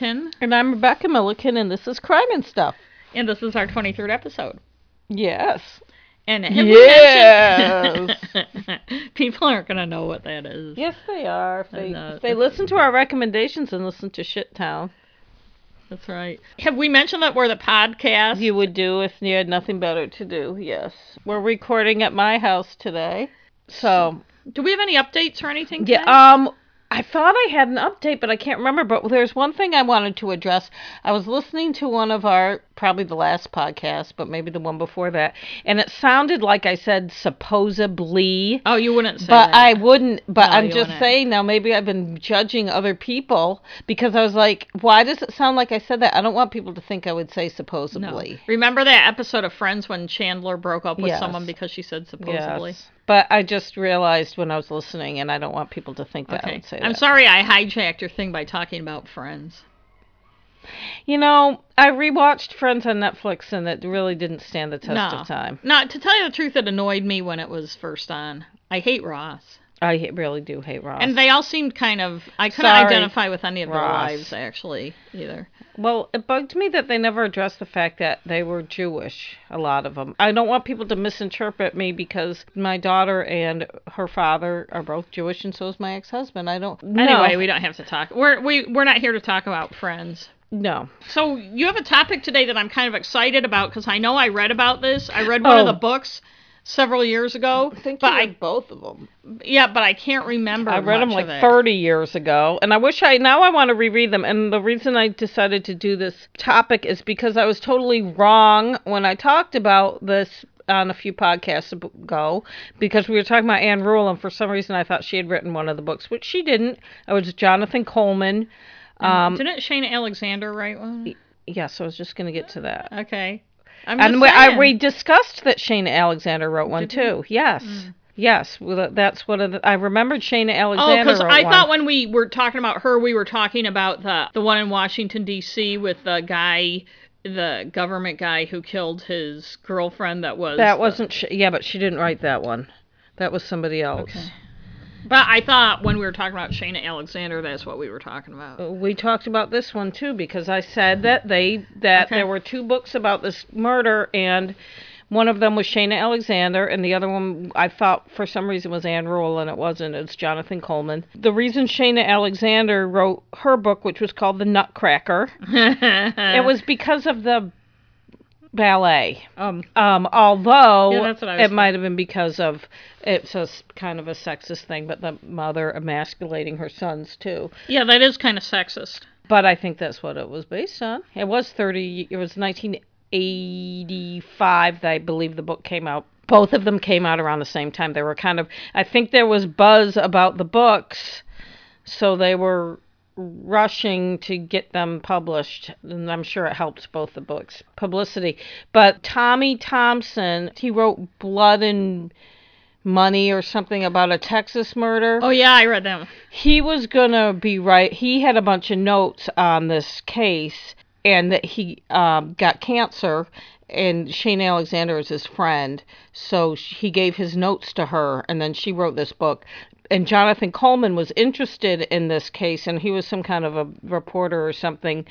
Milliken, And I'm Rebecca Milliken, and this is Crime and Stuff. and this is our 23rd episode. Yes. And Yes. People aren't going to know what that is. yes, they are. If they, if they listen to our recommendations and listen to Shit Town, That's right. Have we mentioned that we're the podcast? you would do if you had nothing better to do. Yes. We're recording at my house today. So, Do we have any updates or anything? yeah, um, I thought I had an update, but I can't remember. But there's one thing I wanted to address. I was listening to one of our, probably the last podcast, but maybe the one before that, and it sounded like I said supposedly. oh, you wouldn't say But that. I wouldn't. But No, I'm just wouldn't. saying now. Maybe I've been judging other people because I was like, why does it sound like I said that? I don't want people to think I would say no. supposedly. Remember that episode of Friends when Chandler broke up with Yes. someone because she said supposedly? Yes. But I just realized when I was listening, and I don't want people to think that I would say that. I'm sorry I hijacked your thing by talking about Friends. You know, I rewatched Friends on Netflix, and it really didn't stand the test no. of time. No, to tell you the truth, it annoyed me when it was first on. I hate Ross. I really do hate Ross. And they all seemed kind of. I couldn't Sorry, identify with any of their Ross. lives, actually, either. Well, it bugged me that they never addressed the fact that they were Jewish, a lot of them. I don't want people to misinterpret me because my daughter and her father are both Jewish, and so is my ex-husband. I don't. Anyway, no, we don't have to talk. We're we we're not here to talk about friends. no. So you have a topic today that I'm kind of excited about because I know I read about this. I read one of Oh. the books several years ago, I think but you I read both of them. yeah, but I can't remember. I read them like 30 years ago, and I wish I now I want to reread them. And the reason I decided to do this topic is because I was totally wrong when I talked about this on a few podcasts ago because we were talking about Ann Rule, and for some reason I thought she had written one of the books, which she didn't. It was Jonathan Coleman. Um, Didn't Shana Alexander write one? yes, I was just going to get to that. Okay. I'm And we, I, we discussed that Shana Alexander wrote one Did we? too. Yes. Mm. Yes, well, that's what I remembered. Shana Oh, Alexander. because I one. thought when we were talking about her, we were talking about the the one in Washington D.C. with the guy, the government guy who killed his girlfriend. That was That the- wasn't. Sh- yeah, but she didn't write that one. That was somebody else. Okay. But I thought when we were talking about Shana Alexander, that's what we were talking about. We talked about this one too because I said that they that Okay. there were two books about this murder and one of them was Shana Alexander and the other one I thought for some reason was Ann Rule and it wasn't. It's Jonathan Coleman. The reason Shana Alexander wrote her book, which was called The Nutcracker, it was because of the ballet. um, Um, although Yeah, that's what I was it might have been because of it's a kind of a sexist thing, but the mother emasculating her sons too. yeah, that is kind of sexist. But I think that's what it was based on. It was thirty. It was nineteen eighty-five. that I believe the book came out. Both of them came out around the same time. They were kind of. I think there was buzz about the books, so they were rushing to get them published and i'm sure it helped both the books publicity but tommy thompson he wrote blood and money or something about a texas murder Oh yeah, I read that one. he was gonna be right. He had a bunch of notes on this case, and that he um, got cancer. And Shana Alexander is his friend, so he gave his notes to her, and then she wrote this book. And Jonathan Coleman was interested in this case, and he was some kind of a reporter or something,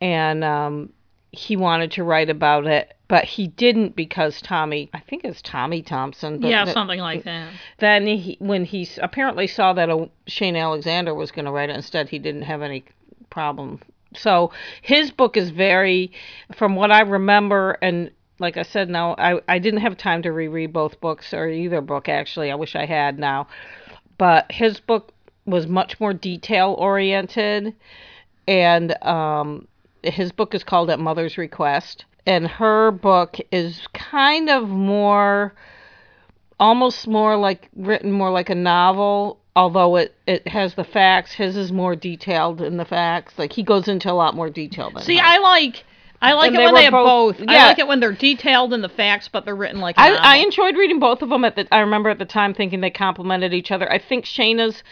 and um, he wanted to write about it, but he didn't because Tommy, I think it's Tommy Thompson, but yeah, something like that. then he, when he apparently saw that a, Shana Alexander was going to write it instead, he didn't have any problem. So his book is very, from what I remember, and like I said, now I, I didn't have time to reread both books or either book actually. I wish I had now, but his book was much more detail oriented, and um, his book is called At Mother's Request, and her book is kind of more almost more like written more like a novel although it it has the facts his is more detailed in the facts like he goes into a lot more detail than See, hers. I like I like And it they when they have both. both- I like it when they're detailed in the facts, but they're written like I. I enjoyed reading both of them at the I remember at the time thinking they complemented each other. I think Shana's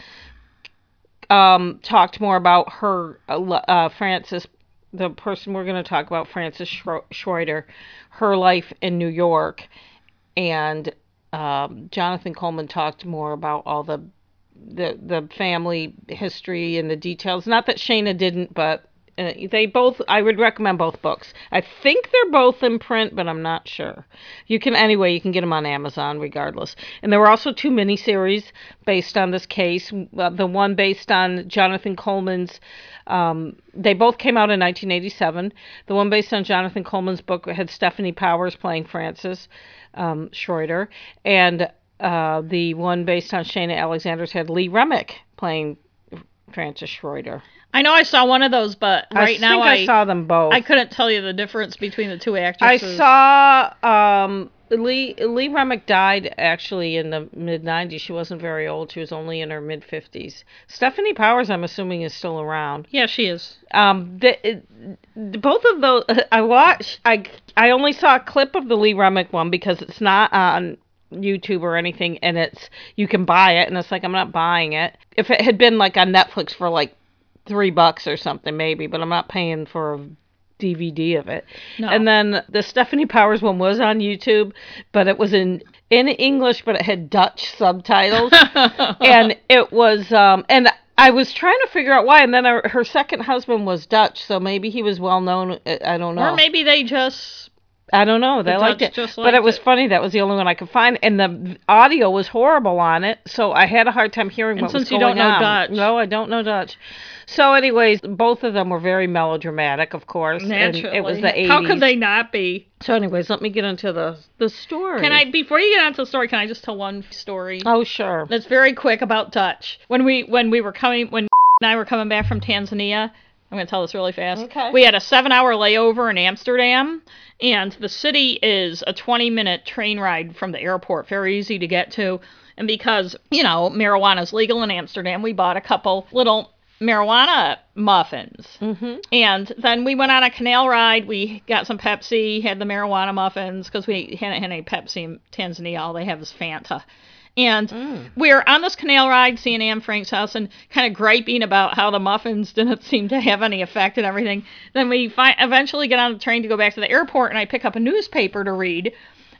um talked more about her uh, uh Frances the person we're going to talk about Frances Schro- Schreuder her life in New York and um Jonathan Coleman talked more about all the the the family history and the details. Not that Shana didn't, but uh, they both. I would recommend both books. I think they're both in print, but I'm not sure. You can anyway. You can get them on Amazon, regardless. And there were also two miniseries based on this case. Uh, the one based on Jonathan Coleman's. Um, they both came out in 1987. The one based on Jonathan Coleman's book had Stefanie Powers playing Frances um, Schreuder, and uh, the one based on Shana Alexander's had Lee Remick playing Frances Schreuder. I know I saw one of those, but right I now think I, saw them both. I couldn't tell you the difference between the two actresses. I saw um, Lee Lee Remick died actually in the mid '90s. She wasn't very old. She was only in her mid 50s. Stefanie Powers, I'm assuming, is still around. Yeah, she is. Um, the, it- both of those I watched. I I only saw a clip of the Lee Remick one because it's not on YouTube or anything, and it's you can buy it, and it's like I'm not buying it. If it had been like on Netflix for like three bucks or something, maybe, but I'm not paying for a DVD of it. No. And then the Stefanie Powers one was on YouTube, but it was in in English, but it had Dutch subtitles, and it was um and. I was trying to figure out why, and then her, her second husband was Dutch, so maybe he was well known. I I don't know. Or maybe they just I don't know. They liked Dutch it, just but liked it was it. funny. That was the only one I could find, and the audio was horrible on it. So I had a hard time hearing what since was you going don't know on. Dutch. no, I don't know Dutch. So, anyways, both of them were very melodramatic, of course. and naturally. it was the 80s. How could they not be? So, anyways, let me get into the the story. Can I before you get onto the story, can I just tell one story? Oh, sure. That's very quick about Dutch. When we when we were coming when and I were coming back from Tanzania, I'm going to tell this really fast. Okay. We had a 7-hour layover in Amsterdam, and the city is a 20-minute train ride from the airport, very easy to get to. And because, you know, marijuana is legal in Amsterdam, we bought a couple little marijuana muffins. Mm-hmm. And then we went on a canal ride. We got some Pepsi, had the marijuana muffins because we hadn't had any Pepsi in Tanzania. All they have is Fanta. And mm. we're on this canal ride, seeing Anne Frank's house, and kind of griping about how the muffins didn't seem to have any effect and everything. Then we fi- eventually get on the train to go back to the airport, and I pick up a newspaper to read,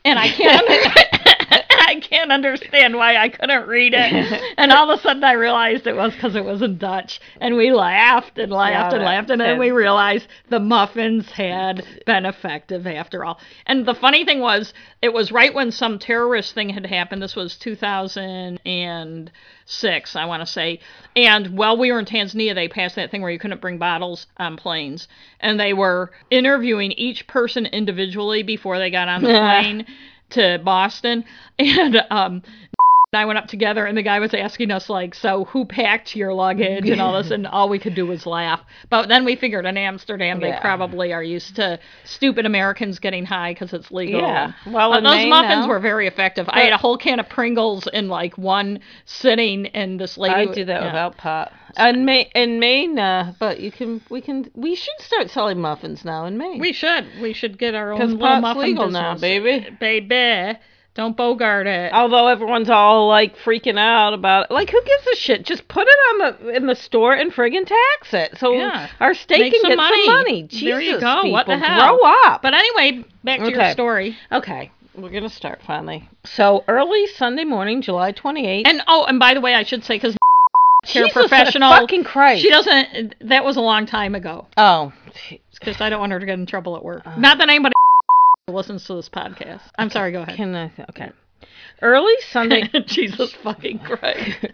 and I can't. I can't understand why I couldn't read it. And all of a sudden I realized it was because it was in Dutch. And we laughed and laughed Yeah, and laughed. And then we realized the muffins had been effective after all. And the funny thing was, it was right when some terrorist thing had happened. This was 2006, I want to say. And while we were in Tanzania, they passed that thing where you couldn't bring bottles on planes. And they were interviewing each person individually before they got on the plane to Boston. And um, and I went up together, and the guy was asking us, like, so who packed your luggage and all this? And all we could do was laugh. But then we figured in Amsterdam, they probably are used to stupid Americans getting high because it's legal. Yeah. Well, But in those Maine muffins were very effective. I ate a whole can of Pringles in like one sitting, and this lady. I do that yeah. without pot. In Maine, in Maine, uh, but you can, we can, we should start selling muffins now in Maine. We should. We should get our own little muffin legal business. now, baby. Baby, don't bogart it. Although everyone's all like freaking out about it, like who gives a shit? Just put it on the in the store and friggin' tax it, so Yeah. our state Make can some get money. some money. Jesus, There you go. What the people, hell? Grow up. But anyway, back to your story. okay, we're gonna start finally. So early Sunday morning, July twenty eighth. And oh, and by the way, I should say because care professional. fucking Christ. She doesn't. That was a long time ago. Oh, Because I don't want her to get in trouble at work. Uh. Not that anybody listens to this podcast. I'm sorry. Go ahead. can I? Okay. Early Sunday. Jesus fucking Christ.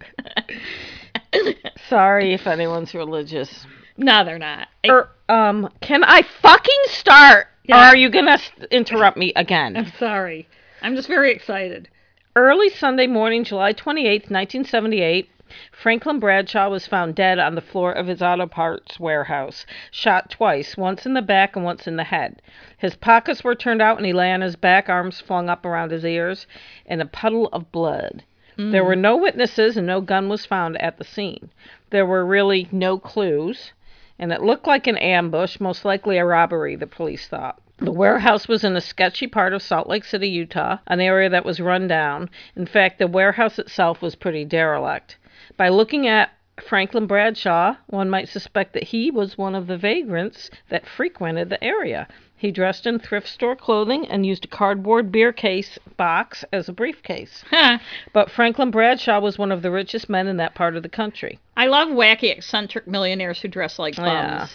sorry if anyone's religious. no, they're not. Er, um, can I fucking start? Or are you gonna s- interrupt me again? I'm sorry. I'm just very excited. Early Sunday morning, July 28th, 1978, Franklin Bradshaw was found dead on the floor of his auto parts warehouse, shot twice, once in the back and once in the head. His pockets were turned out and he lay on his back, arms flung up around his ears, in a puddle of blood. There were no witnesses and no gun was found at the scene. There were really no clues, and it looked like an ambush, most likely a robbery, the police thought. The warehouse was in a sketchy part of Salt Lake City, Utah, an area that was run down. In fact, the warehouse itself was pretty derelict. By looking at Franklin Bradshaw, one might suspect that he was one of the vagrants that frequented the area. He dressed in thrift store clothing and used a cardboard beer case box as a briefcase. but Franklin Bradshaw was one of the richest men in that part of the country. I love wacky, eccentric millionaires who dress like bums. Yeah.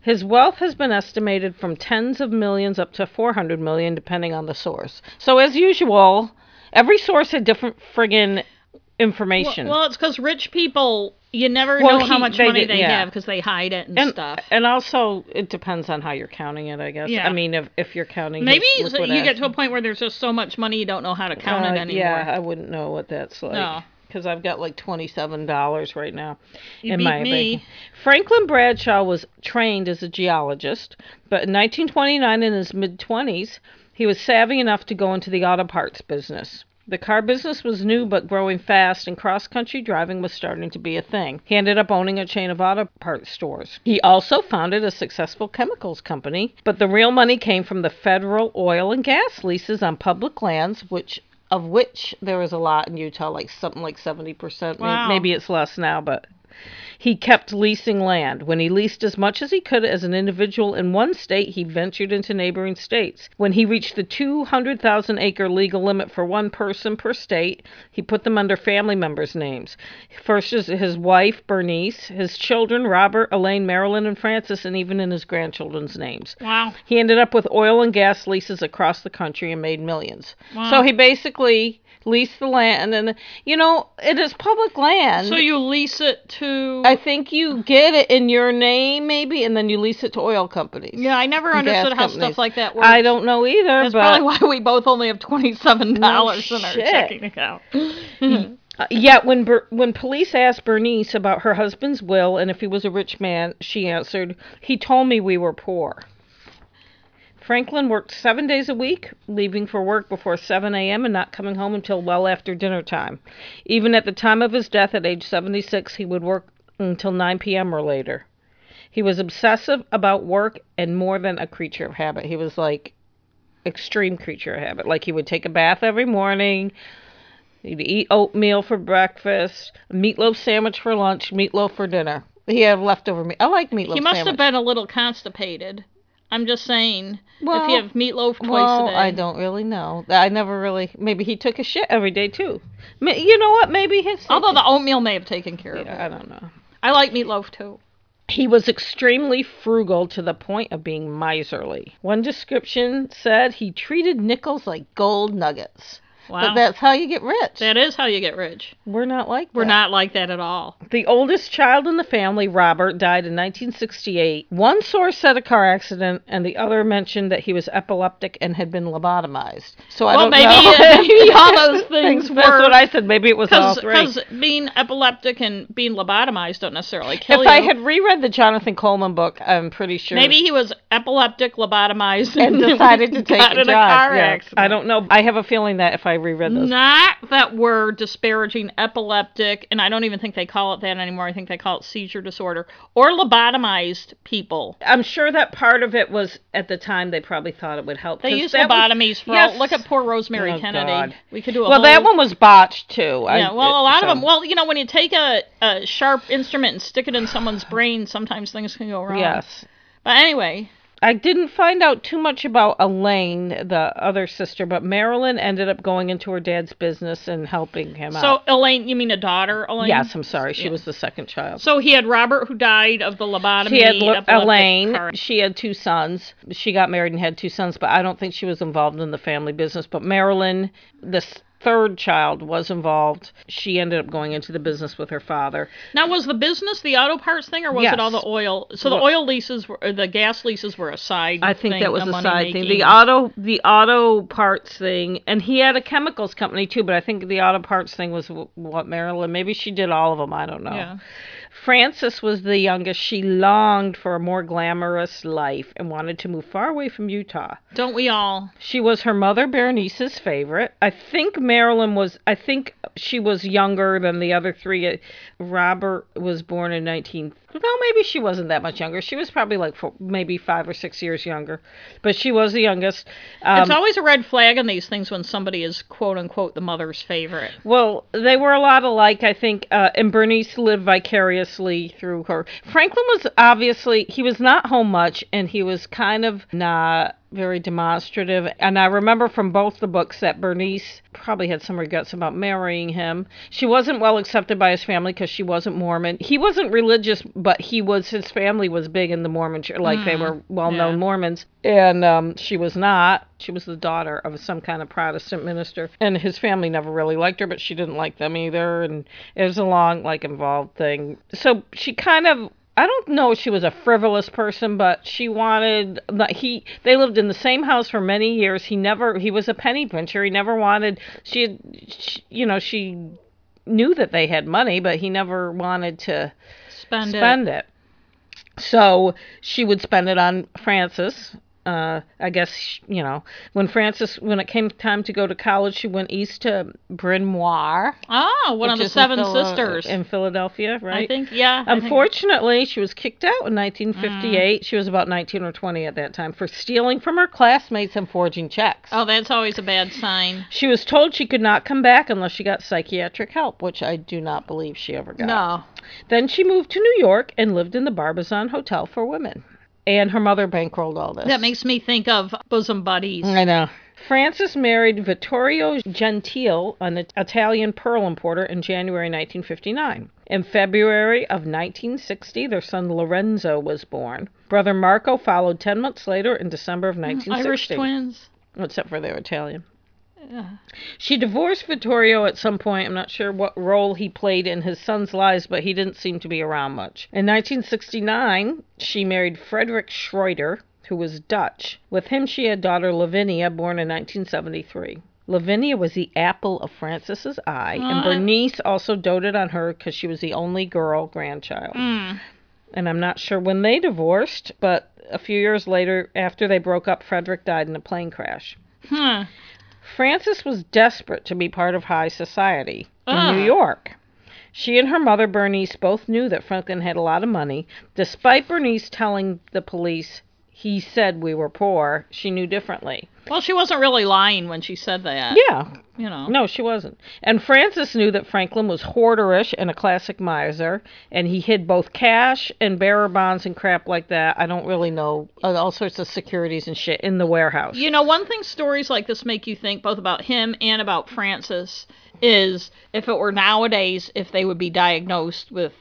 His wealth has been estimated from tens of millions up to 400 million, depending on the source. So, as usual, every source had different friggin' information. Well, it's because rich people, you never Well, know how much they money did- they yeah. have because they hide it and, and, stuff. and also, it depends on how you're counting it, I guess. Yeah. I mean, if, if you're counting. Maybe his so you get to a point where there's just so much money you don't know how to count Uh, it anymore. Yeah, I wouldn't know what that's like. No. Because I've got like twenty-seven dollars right now You in my me. bank. Franklin Bradshaw was trained as a geologist, but in 1929, in his mid-twenties, he was savvy enough to go into the auto parts business. The car business was new but growing fast, and cross country driving was starting to be a thing. He ended up owning a chain of auto parts stores. He also founded a successful chemicals company, but the real money came from the federal oil and gas leases on public lands, which of which there is a lot in Utah, like something like 70%. Wow. Maybe it's less now, but he kept leasing land. When he leased as much as he could as an individual in one state, he ventured into neighboring states. When he reached the 200,000 acre legal limit for one person per state, he put them under family members' names. First is his wife, Bernice, his children, Robert, Elaine, Marilyn, and Frances, and even in his grandchildren's names. Wow. He ended up with oil and gas leases across the country and made millions. So he basically leased the land, and you know, it is public land. So you lease it to. I think you get it in your name, maybe, and then you lease it to oil companies. yeah, I never understood how companies. stuff like that works. I don't know either, That's probably why we both only have twenty-seven dollars in our checking account. Uh, yet when Ber- when police asked Bernice about her husband's will and if he was a rich man, she answered, "He told me we were poor." Franklin worked seven days a week, leaving for work before 7 a.m. and not coming home until well after dinner time. Even at the time of his death at age 76, he would work until 9 p.m. or later. He was obsessive about work and more than a creature of habit. He was like extreme creature of habit. Like he would take a bath every morning, he'd eat oatmeal for breakfast, a meatloaf sandwich for lunch, meatloaf for dinner. He had leftover meat. I like meatloaf. He must sandwich. have been a little constipated. I'm just saying. if Well, you have meatloaf twice Well, a day. I don't really know. I never really. Maybe he took a shit every day too. You know what? Maybe his. Although the oatmeal may have taken care of it. I don't know. I like meatloaf too. He was extremely frugal to the point of being miserly. One description said he treated nickels like gold nuggets. Wow. But that's how you get rich. That is how you get rich. We're not like We're that. not like that at all. The oldest child in the family, Robert, died in 1968. One source said a car accident, and the other mentioned that he was epileptic and had been lobotomized. So I Well, don't maybe, know. maybe all those things That's were. what I said. Maybe it was all three. Because being epileptic and being lobotomized don't necessarily kill If you. I had reread the Jonathan Coleman book, I'm pretty sure. Maybe he was epileptic, lobotomized, and decided to take got a in a car Yeah. accident. I don't know. I have a feeling that if I reread those, Not that we're disparaging epileptic, and I don't even think they call it that anymore. I think they call it seizure disorder or lobotomized people. I'm sure that part of it was at the time they probably thought it would help. They use that was- lobotomies for Yes. all. Look at poor Rosemary Oh, Kennedy. God. We could do a Well, whole, that one was botched too. Yeah, well, a lot so- of them. Um, well, you know, when you take a, a sharp instrument and stick it in someone's brain, sometimes things can go wrong. Yes. But anyway, I didn't find out too much about Elaine, the other sister, but Marilyn ended up going into her dad's business and helping him so out. So Elaine, you mean a daughter, Elaine? Yes, I'm sorry. She was the second child. So he had Robert who died of the lobotomy. She had epileptic Elaine. car- She had two sons. She got married and had two sons, but I don't think she was involved in the family business. But Marilyn, the s- third child, was involved. She ended up going into the business with her father. Now, was the business the auto parts thing, or was Yes. it all the oil? So the oil leases, were, uh, the gas leases, were a side. I think thing, that was a money side thing. The auto, the auto parts thing, and he had a chemicals company too. But I think the auto parts thing was what Marilyn. Maybe she did all of them. I don't know. Yeah. Frances was the youngest. She longed for a more glamorous life and wanted to move far away from Utah. Don't we all? She was her mother Berenice's favorite. I think Marilyn was. I think she was younger than the other three. Uh, Robert was born in nineteen. No, maybe she wasn't that much younger. She was probably like four, maybe five or six years younger, but she was the youngest. Um, it's always a red flag in these things when somebody is quote unquote the mother's favorite. Well, they were a lot alike, I think, uh, and Bernice lived vicariously through her. Franklin was obviously, he was not home much, and he was kind of not very demonstrative. And I remember from both the books that Bernice probably had some regrets about marrying him. She wasn't well accepted by his family because she wasn't Mormon. He wasn't religious, but he was, his family was big in the Mormon church, like they were well known Yeah. Mormons. And um, she was not. She was the daughter of some kind of Protestant minister. And his family never really liked her, but she didn't like them either. And it was a long, like, involved thing. So she kind of I don't know if she was a frivolous person, but she wanted that he they lived in the same house for many years. He never he was a penny pincher. He never wanted she, had, she you know she knew that they had money, but he never wanted to Spend, spend it. So she would spend it on Frances. Uh, I guess you know when Frances when it came time to go to college, she went east to Bryn Mawr, Ah, one of the is in seven sisters. in Philadelphia, right? I think, yeah. I think- Unfortunately, she was kicked out in 1958. She was about 19 or 20 at that time for stealing from her classmates and forging checks. Oh, that's always a bad sign. She was told she could not come back unless she got psychiatric help, which I do not believe she ever got. No. Then she moved to New York and lived in the Barbizon Hotel for Women. And her mother bankrolled all this. That makes me think of bosom buddies. I know. Frances married Vittorio Gentile, an Italian pearl importer, in January 1959. In February of 1960, their son Lorenzo was born. Brother Marco followed 10 months later in December of mm, 1960. Irish twins. Except for they're Italian. She divorced Vittorio at some point. I'm not sure what role he played in his son's lives, but he didn't seem to be around much. In 1969, she married Frederick Schreuder, who was Dutch. With him, she had daughter Lavinia, born in 1973. Lavinia was the apple of Frances's eye, and Bernice also doted on her because she was the only girl grandchild. Hmm. And I'm not sure when they divorced, but a few years later, after they broke up, Frederick died in a plane crash. Huh. Frances was desperate to be part of high society in Ah. New York. She and her mother, Bernice, both knew that Franklin had a lot of money. Despite Bernice telling the police he said we were poor, she knew differently. Well, she wasn't really lying when she said that. Yeah, You know. no, she wasn't. And Frances knew that Franklin was hoarderish and a classic miser, and he hid both cash and bearer bonds and crap like that. I don't really know uh, all sorts of securities and shit in the warehouse. You know, one thing stories like this make you think both about him and about Frances is if it were nowadays, if they would be diagnosed with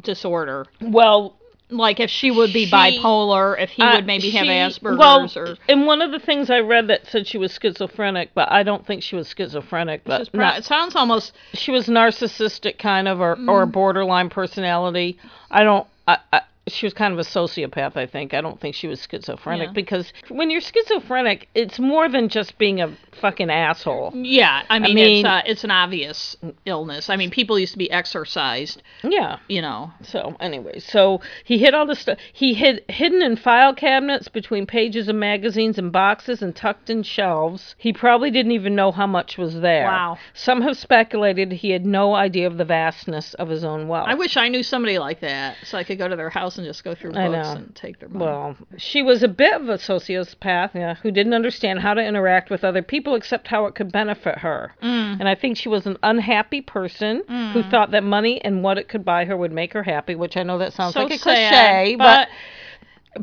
disorder. well, Like if she would be She- bipolar, if he Uh, would maybe have Asperger's well, or. and one of the things I read that said she was schizophrenic, but I don't think she was schizophrenic. But pro- not- it sounds almost she was narcissistic, kind of, or Mm. or borderline personality. I don't. I, I, she was kind of a sociopath. I think. I don't think she was schizophrenic Yeah. because when you're schizophrenic, it's more than just being a fucking asshole. yeah. I mean, mean- it's uh, it's an obvious illness. I mean, people used to be exorcised. Yeah. You know, So anyway, so he hid all this stuff. He hid hidden in file cabinets between pages of magazines and boxes and tucked in shelves. He probably didn't even know how much was there. Wow. Some have speculated he had no idea of the vastness of his own wealth. I wish I knew somebody like that, so I could go to their house and just go through books and take their money. well, she was a bit of a sociopath, yeah, who didn't understand how to interact with other people except how it could benefit her. Mm. And I think she was an unhappy person who thought that money and what it could buy her would make her happy, which I know that sounds so like a cliche, but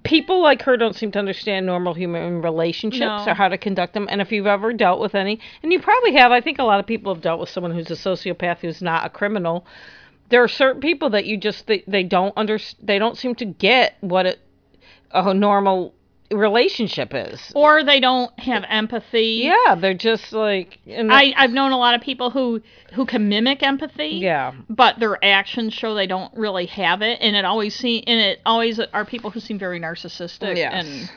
people like her don't seem to understand normal human relationships No. or how to conduct them. And if you've ever dealt with any, and you probably have, I think a lot of people have dealt with someone who's a sociopath who's not a criminal. There are certain people that you just they, they don't under they don't seem to get what it, a normal relationship is. or they don't have empathy. Yeah, they're just like and I, I've known a lot of people who who can mimic empathy. Yeah. But their actions show they don't really have it, and it always seem and it always are people who seem very narcissistic. Yes. And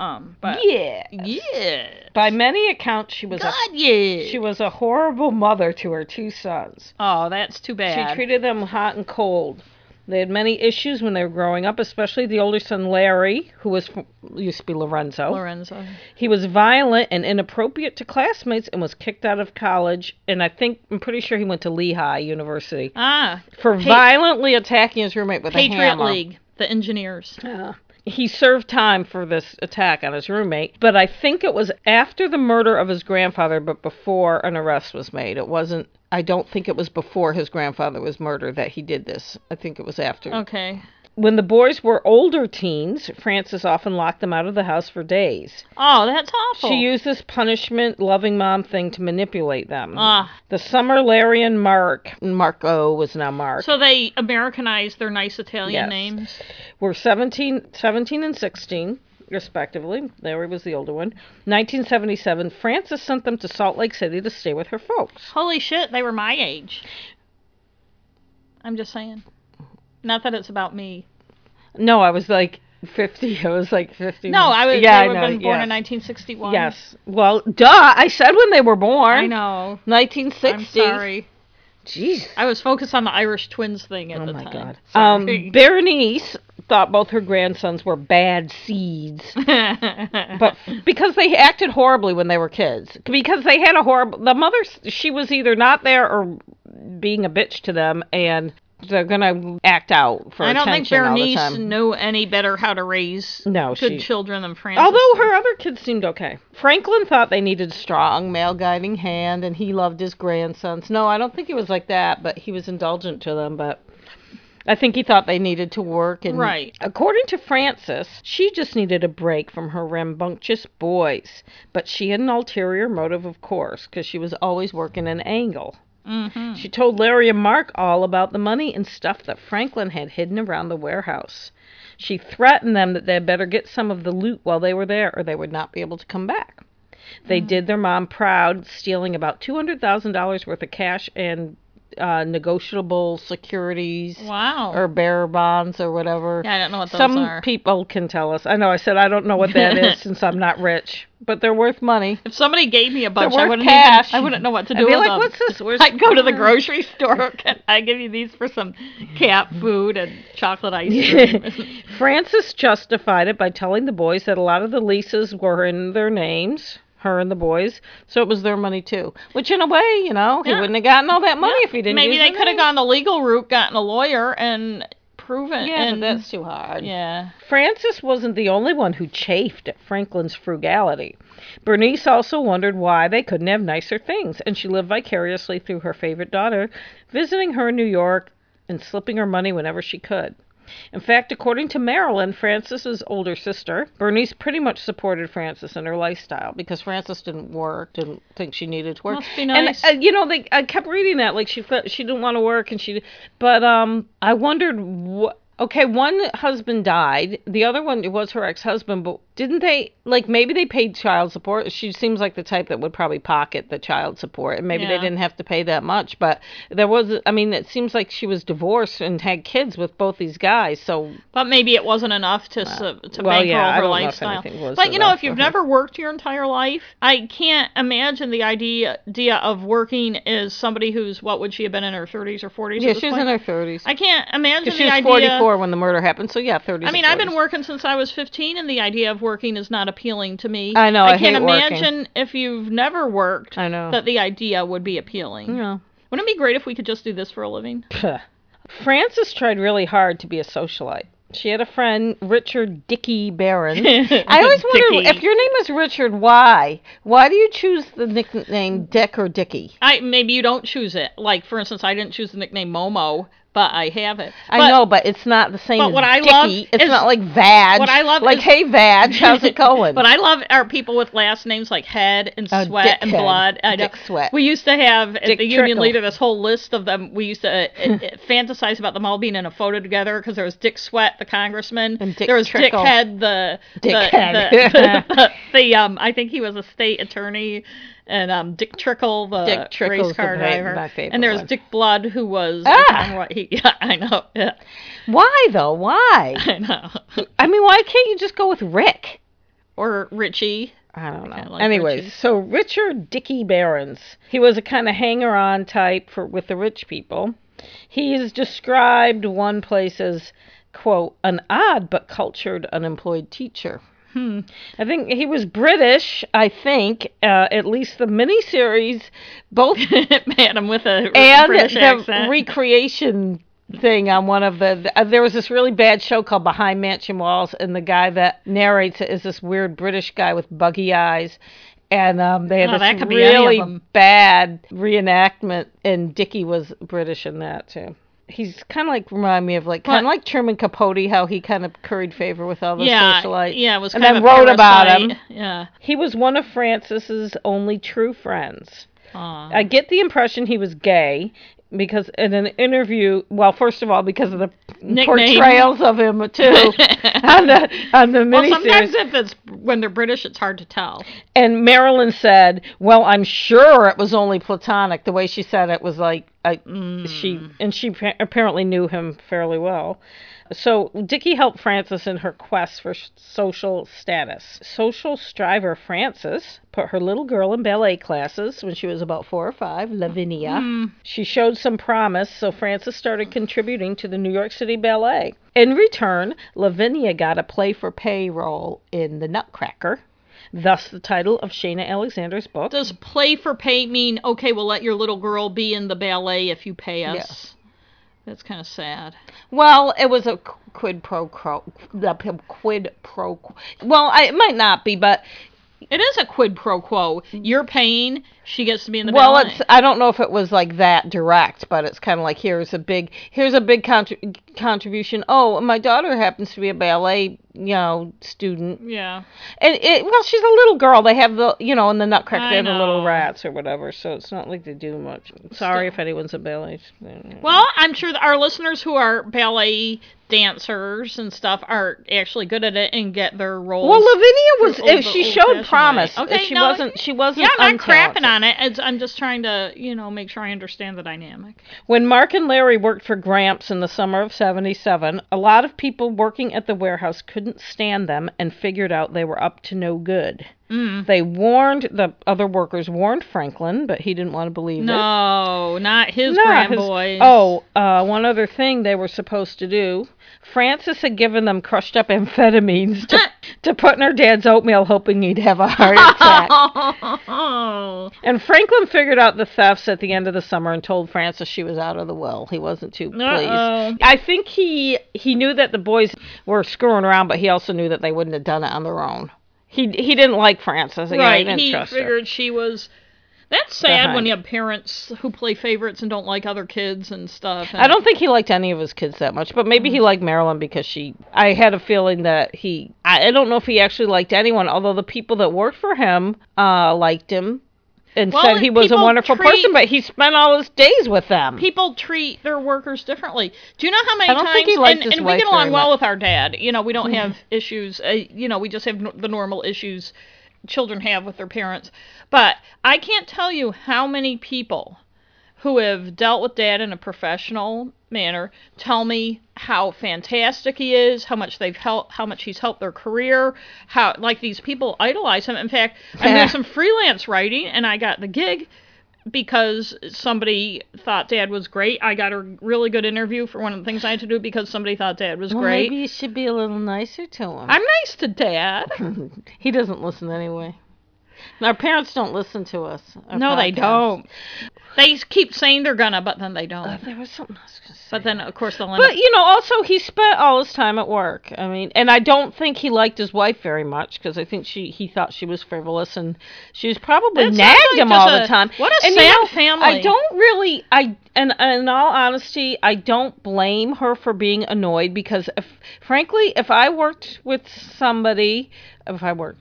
um, but yeah. yeah, By many accounts, she was God, a, yeah. she was a horrible mother to her two sons. oh, that's too bad. She treated them hot and cold. They had many issues when they were growing up, especially the older son Larry, who was used to be Lorenzo. Lorenzo. He was violent and inappropriate to classmates and was kicked out of college. And I think I'm pretty sure he went to Lehigh University Ah, for violently attacking his roommate with a hammer. Patriot. League, the engineers. He served time for this attack on his roommate, but I think it was after the murder of his grandfather, but before an arrest was made. It wasn't. I don't think it was before his grandfather was murdered that he did this. I think it was after. Okay. When the boys were older teens, Frances often locked them out of the house for days. Oh, that's awful. She used this punishment loving mom thing to manipulate them. Ah. The summer Larry and Mark, Marco was now Mark, so they Americanized their nice Italian Yes. names. were 17, 17 and 16, respectively. Larry was the older one. 1977, Frances sent them to Salt Lake City to stay with her folks. Holy shit, they were my age. I'm just saying. Not that it's about me. No, I was like 50. I was like 50. No, I was. Yeah, they I know. born in 1961. Yes. Well, duh. I said when they were born. I know. 1960. I'm sorry. Jeez. I was focused on the Irish twins thing at Oh the my time. god. Sorry. Um, Berenice thought both her grandsons were bad seeds, but because they acted horribly when they were kids, because they had a horrible. The mother, she was either not there or being a bitch to them, and they're gonna act out for I don't think Bernice knew any better how to raise No, good she- children than Frances. Although her other kids seemed okay. Franklin thought they needed a strong male guiding hand and he loved his grandsons. No, I don't think he was like that, but he was indulgent to them, but I think he thought they needed to work and Right. according to Frances, she just needed a break from her rambunctious boys, but she had an ulterior motive of course cuz she was always working an angle. Mm-hmm. She told Larry and Mark all about the money and stuff that Franklin had hidden around the warehouse. She threatened them that they'd better get some of the loot while they were there or they would not be able to come back. They did their mom proud, stealing about $200,000 worth of cash and uh, negotiable securities Wow. or bearer bonds or whatever. Yeah, I don't know what those Some are. people can tell us. I know I said I don't know what that is since I'm not rich, but they're worth money. if somebody gave me a bunch, I wouldn't cash. even. I wouldn't know what to I'd do be with like, them. "What's this? Where's- I'd go to the grocery store. Can I give you these for some cat food and chocolate ice cream? Frances justified it by telling the boys that a lot of the leases were in their names, her and the boys, so it was their money too. Which, in a way, you know, he Yeah. wouldn't have gotten all that money if he didn't. Maybe they could have gone the legal route, gotten a lawyer, and proven. Yeah, and but that's too hard. yeah. Frances wasn't the only one who chafed at Franklin's frugality. Bernice also wondered why they couldn't have nicer things, and she lived vicariously through her favorite daughter, visiting her in New York and slipping her money whenever she could. In fact, according to Marilyn, Frances's older sister, Bernice pretty much supported Frances in her lifestyle because Frances didn't work, didn't think she needed to work. Must be nice. And uh, you know, they I kept reading that like she felt she didn't want to work and she, but um, I wondered what okay, one husband died. The other one was her ex husband, but didn't they like maybe they paid child support? She seems like the type that would probably pocket the child support, and maybe yeah. they didn't have to pay that much. But there was, I mean, it seems like she was divorced and had kids with both these guys. So, but maybe it wasn't enough to uh, to well, yeah, her lifestyle. but you know, if you've never worked your entire life, I can't imagine the idea, idea of working as somebody who's what would she have been in her thirties or forties? Yeah, she was in her thirties. I can't imagine the idea. 44 when the murder happened. So yeah, thirty. I mean, I've been working since I was fifteen, and the idea of working is not appealing to me. I know. I, I can't imagine working. if you've never worked. I know that the idea would be appealing. Yeah. Wouldn't it be great if we could just do this for a living? Frances tried really hard to be a socialite. She had a friend, Richard Dicky Behrens. I always wonder if your name is Richard, why? Why do you choose the nickname Dick or Dicky? I maybe you don't choose it. Like for instance, I didn't choose the nickname Momo but I have it. I know, but it's not the same but as what I Dicky. love it's is- not like Vag. what I love like, is- hey Vag, how's it going? But I love our people with last names like Head and Oh, Sweat and. Blood. I know. Dick Swett. We used to have at Dick the union leader this whole list of them. We used to uh, uh, fantasize about them all being in a photo together because there was Dick Swett, the congressman. And Dick there was Trickle. Dick Head, the the, Dickhead. the, the, the, the, um. I think he was a state attorney. And um, Dick Trickle, the Dick Trickle's race car the driver, my favorite and there was one. Dick Blood, who was Ah! he, yeah, I know, yeah, why though? Why? I know, I mean, why can't you just go with Rick? or Richie. I don't know. like Anyways, Richie. so Richard Dickey Behrens, he was a kind of hanger-on type for with the rich people. He is described one place as quote an odd but cultured unemployed teacher. Hmm. I think he was British. I think uh, at least the miniseries, both Madam with a and British the accent. recreation thing on one of the uh, there was this really bad show called Behind Mansion Walls and the guy that narrates it is this weird British guy with buggy eyes and um, they had Oh, this could be any of really bad reenactment and Dickie was British in that too. He's kind of like remind me of like kind of like Truman Capote, how he kind of curried favor with all the yeah, socialites. yeah, it was and kind then wrote about him. Yeah. He was one of Frances's only true friends. Aw. I get the impression he was gay because in an interview, well, first of all, because of the Nickname. portrayals of him too on the on the Well, miniseries. sometimes if it's when they're British, it's hard to tell. And Marilyn said, "Well, I'm sure it was only platonic." The way she said it was like I, mm. she, and she apparently knew him fairly well. So Dickie helped Frances in her quest for social status. Social striver Frances put her little girl in ballet classes when she was about four or five, Lavinia. Hmm. She showed some promise, so Frances started contributing to the New York City Ballet. In return, Lavinia got a play for pay role in The Nutcracker. Thus, the title of Shana Alexander's book. Does play for pay mean okay? We'll let your little girl be in the ballet if you pay us. Yes. That's kind of sad. Well, it was a quid pro quo. The quid pro. quo. Well, I, it might not be, but It is a quid pro quo. Mm-hmm. You're paying, she gets to be in the well, ballet. it's. I don't know if it was like that direct, but it's kind of like here's a big here's a big contri- contribution. Oh, my daughter happens to be a ballet, you know, student, yeah. and it. Well, she's a little girl. They have the you know in the Nutcracker I they have the little rats or whatever, so it's not like they do much. Sorry if anyone's a ballet. student. Well, I'm sure that our listeners who are ballet dancers and stuff are actually good at it and get their roles. Well, Lavinia was. through if she showed promise. way. Okay, she no, wasn't. She wasn't. Yeah, I'm not crapping on it. It's, I'm just trying to, you know, make sure I understand the dynamic. When Mark and Larry worked for Gramps in the summer of 77, a lot of people working at the warehouse couldn't stand them and figured out they were up to no good. Mm. They warned, the other workers warned Franklin, but he didn't want to believe it. No, not his Not grand his- boys. Oh, uh, one other thing they were supposed to do. Frances had given them crushed up amphetamines to, to put in her dad's oatmeal, hoping he'd have a heart attack. And Franklin figured out the thefts at the end of the summer and told Frances she was out of the will. He wasn't too pleased. Uh-oh. I think he he knew that the boys were screwing around, but he also knew that they wouldn't have done it on their own. He he didn't like Frances. Again, he right. didn't He trust her. figured she was. That's sad Behind. when you have parents who play favorites and don't like other kids and stuff. And I don't think he liked any of his kids that much, but maybe Mm. he liked Marilyn because she. I had a feeling that he. I, I don't know if he actually liked anyone, although the people that worked for him uh, liked him and Well, said he was a wonderful treat- person. But he spent all his days with them. people treat their workers differently. Do you know how many I don't times? think he liked and his and we get along well much. with our dad. You know, we don't have issues. Uh, you know, we just have n- the normal issues children have with their parents. But I can't tell you how many people who have dealt with dad in a professional manner tell me how fantastic he is, how much they've helped, how much he's helped their career, how like these people idolize him. In fact, I'm doing some freelance writing, and I got the gig because somebody thought dad was great. I got a really good interview for one of the things I had to do because somebody thought dad was Well, great. maybe you should be a little nicer to him. I'm nice to dad. He doesn't listen anyway. And Our parents don't listen to us. no, they don't. They keep saying they're gonna, but then they don't. Uh, there was something I was going to say. but then, of course, they'll end But up. you know, also he spent all his time at work. I mean, and I don't think he liked his wife very much because I think she he thought she was frivolous and she was probably That sounds nagged like him all a- the time. what a and, sad you know, family. I don't really. I and in all honesty, I don't blame her for being annoyed because if, frankly, if I worked with somebody, if I worked.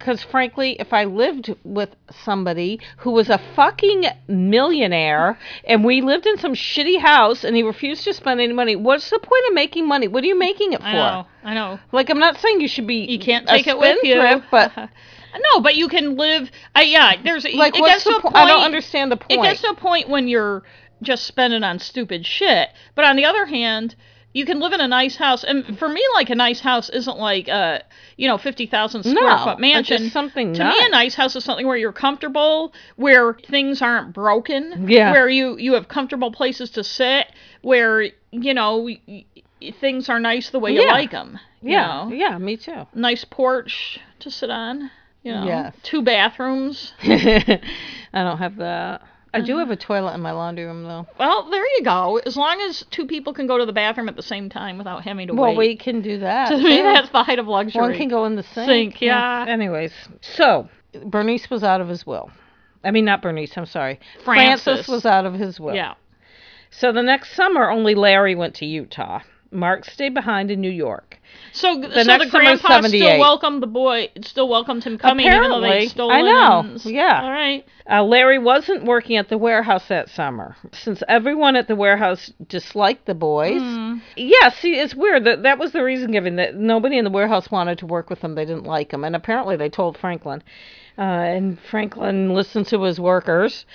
Because frankly, if I lived with somebody who was a fucking millionaire and we lived in some shitty house and he refused to spend any money, what's the point of making money? What are you making it for? I know. I know. Like, I'm not saying you should be. You can't take it with you. but no, but you can live. Uh, yeah, there's like, it what's the a point? I don't understand the point. It gets to a point when you're just spending on stupid shit. But on the other hand, you can live in a nice house, and for me, like a nice house isn't like uh, you know, fifty thousand square No, foot mansion. just something to me, nice. a nice house is something where you're comfortable, where things aren't broken, Yeah. where you you have comfortable places to sit, where you know. Things are nice the way you Yeah. like them. yeah, know? yeah, me too. nice porch to sit on. You know, Yes. two bathrooms. I don't have that. I do uh-huh. have a toilet in my laundry room though. Well, there you go. As long as two people can go to the bathroom at the same time without having to Well, wait. Well, we can do that. to me, too. that's the height of luxury. One can go in the sink. Sink, yeah. Anyways, so Bernice was out of his will. I mean, not Bernice. I'm sorry. Frances. was out of his will. Yeah. So the next summer, only Larry went to Utah. Mark stayed behind in New York. So the, so next the grandpa 78. still welcomed the boy, still welcomed him coming, even though they stolen. I know. and- Yeah. All right. Uh, Larry wasn't working at the warehouse that summer. Since everyone at the warehouse disliked the boys. Yeah, see, it's weird. That, that was the reason given that nobody in the warehouse wanted to work with them. They didn't like him. And apparently they told Franklin. Uh, and Franklin listened to his workers.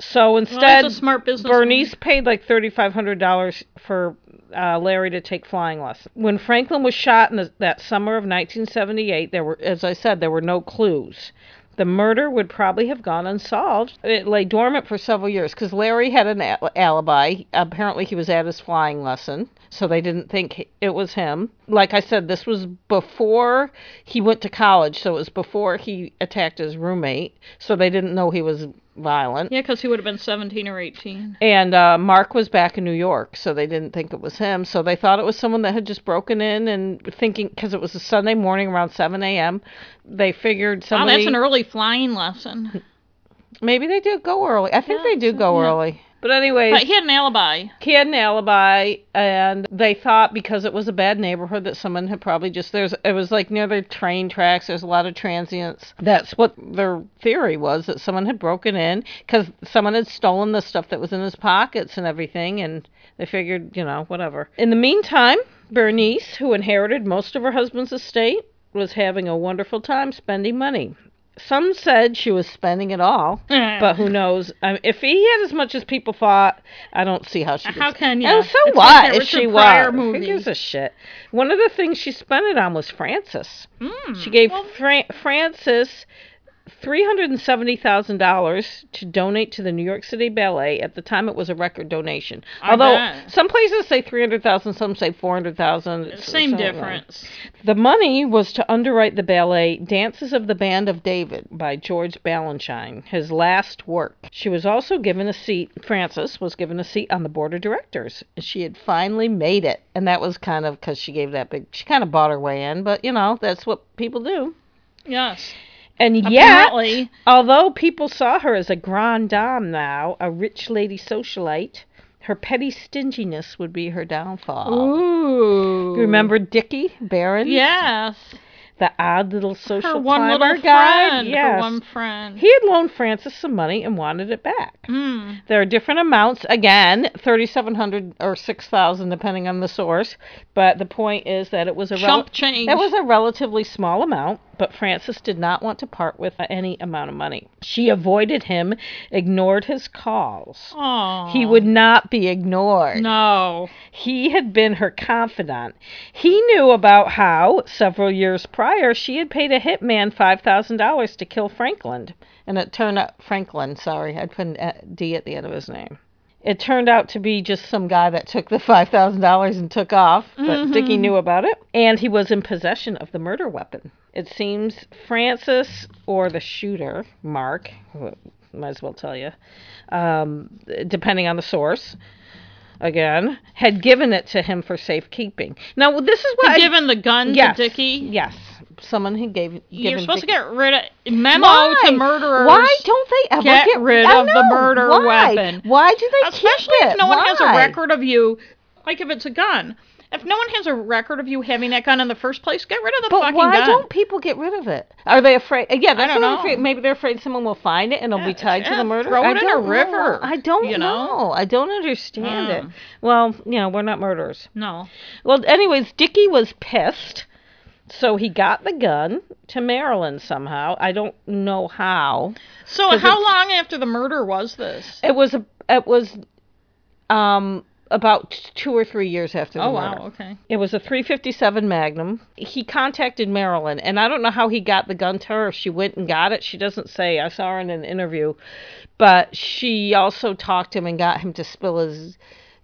So instead, businessman. Bernice paid like $3,500 for uh, Larry to take flying lessons. When Franklin was shot in the, that summer of 1978, there were, as I said, there were no clues. The murder would probably have gone unsolved. It lay dormant for several years because Larry had an al- alibi. Apparently, he was at his flying lesson, so they didn't think it was him. Like I said, this was before he went to college, so it was before he attacked his roommate, so they didn't know he was violent. Yeah, because he would have been 17 or 18. And uh, Mark was back in New York, so they didn't think it was him. So they thought it was someone that had just broken in and thinking, because it was a Sunday morning around 7 a.m., they figured Wow, somebody. Oh, that's an early flying lesson. maybe they do go early. I think Yeah, they do go yeah. early. But, anyways, But he had an alibi. he had an alibi, and they thought because it was a bad neighborhood that someone had probably just there's it was like near the train tracks. There's a lot of transients. That's what their theory was that someone had broken in because someone had stolen the stuff that was in his pockets and everything, and they figured you know whatever. In the meantime, Bernice, who inherited most of her husband's estate, was having a wonderful time spending money. Some said she was spending it all, but who knows? I mean, if he had as much as people thought, I don't see how she. How can you? And so It's what like if she was? Who gives a shit? One of the things she spent it on was Frances. Hmm. she gave Fra- Frances three hundred and seventy thousand dollars to donate to the New York City Ballet. At the time, it was a record donation. I Although bet. some places say three hundred thousand, some say four hundred thousand. Same difference. The money was to underwrite the ballet Dances of the Band of David by George Balanchine, his last work. She was also given a seat, Frances was given a seat on the board of directors. She had finally made it. And that was kind of because she gave that big, she kind of bought her way in, but you know, that's what people do. Yes. And yet, although people saw her as a grande dame now, a rich lady socialite, her petty stinginess would be her downfall. Ooh. You remember Dickie Behrens? Yes. The odd little social Her one climber little guy. friend. Yes. One friend. He had loaned Frances some money and wanted it back. Mm. There are different amounts. Again, thirty-seven hundred or six thousand, depending on the source. But the point is that it was a rel- change. It was a relatively small amount. But Frances did not want to part with any amount of money. She avoided him, ignored his calls. Aw. He would not be ignored. No. He had been her confidant. He knew about how, several years prior, she had paid a hitman $5,000 to kill Franklin. And it turned out, Franklin, sorry, I put an uh, D at the end of his name. It turned out to be just some guy that took the $5,000 and took off, but Dickie knew about it. And he was in possession of the murder weapon. It seems Frances or the shooter, Mark, might as well tell you, um, depending on the source, again, had given it to him for safekeeping. Now, this is what I, Given the gun yes, to Dickie. Yes, someone who gave. You're supposed Dickie- to get rid of memo Why? to murderers. Why don't they ever get get, rid of the murder Why? weapon? Why do they Especially if it? no one has a record of you. Like if it's a gun. If no one has a record of you having that gun in the first place, get rid of the But fucking why gun. Why don't people get rid of it? Are they afraid? Yeah, that's don't what know. afraid. Maybe they're afraid someone will find it and it'll Yeah, be tied to the murder. throw I it in a don't know. river, I don't you know? know. I don't understand it. Mm. Well, you know, we're not murderers. No. Well, anyways, Dickie was pissed, so he got the gun to Marilyn somehow. I don't know how. So how long after the murder was this? It was a. It was, um, about two or three years after the Oh murder. wow, okay. It was a 357 Magnum. He contacted Marilyn, and I don't know how he got the gun to her. If she went and got it, she doesn't say. I saw her in an interview, but she also talked to him and got him to spill his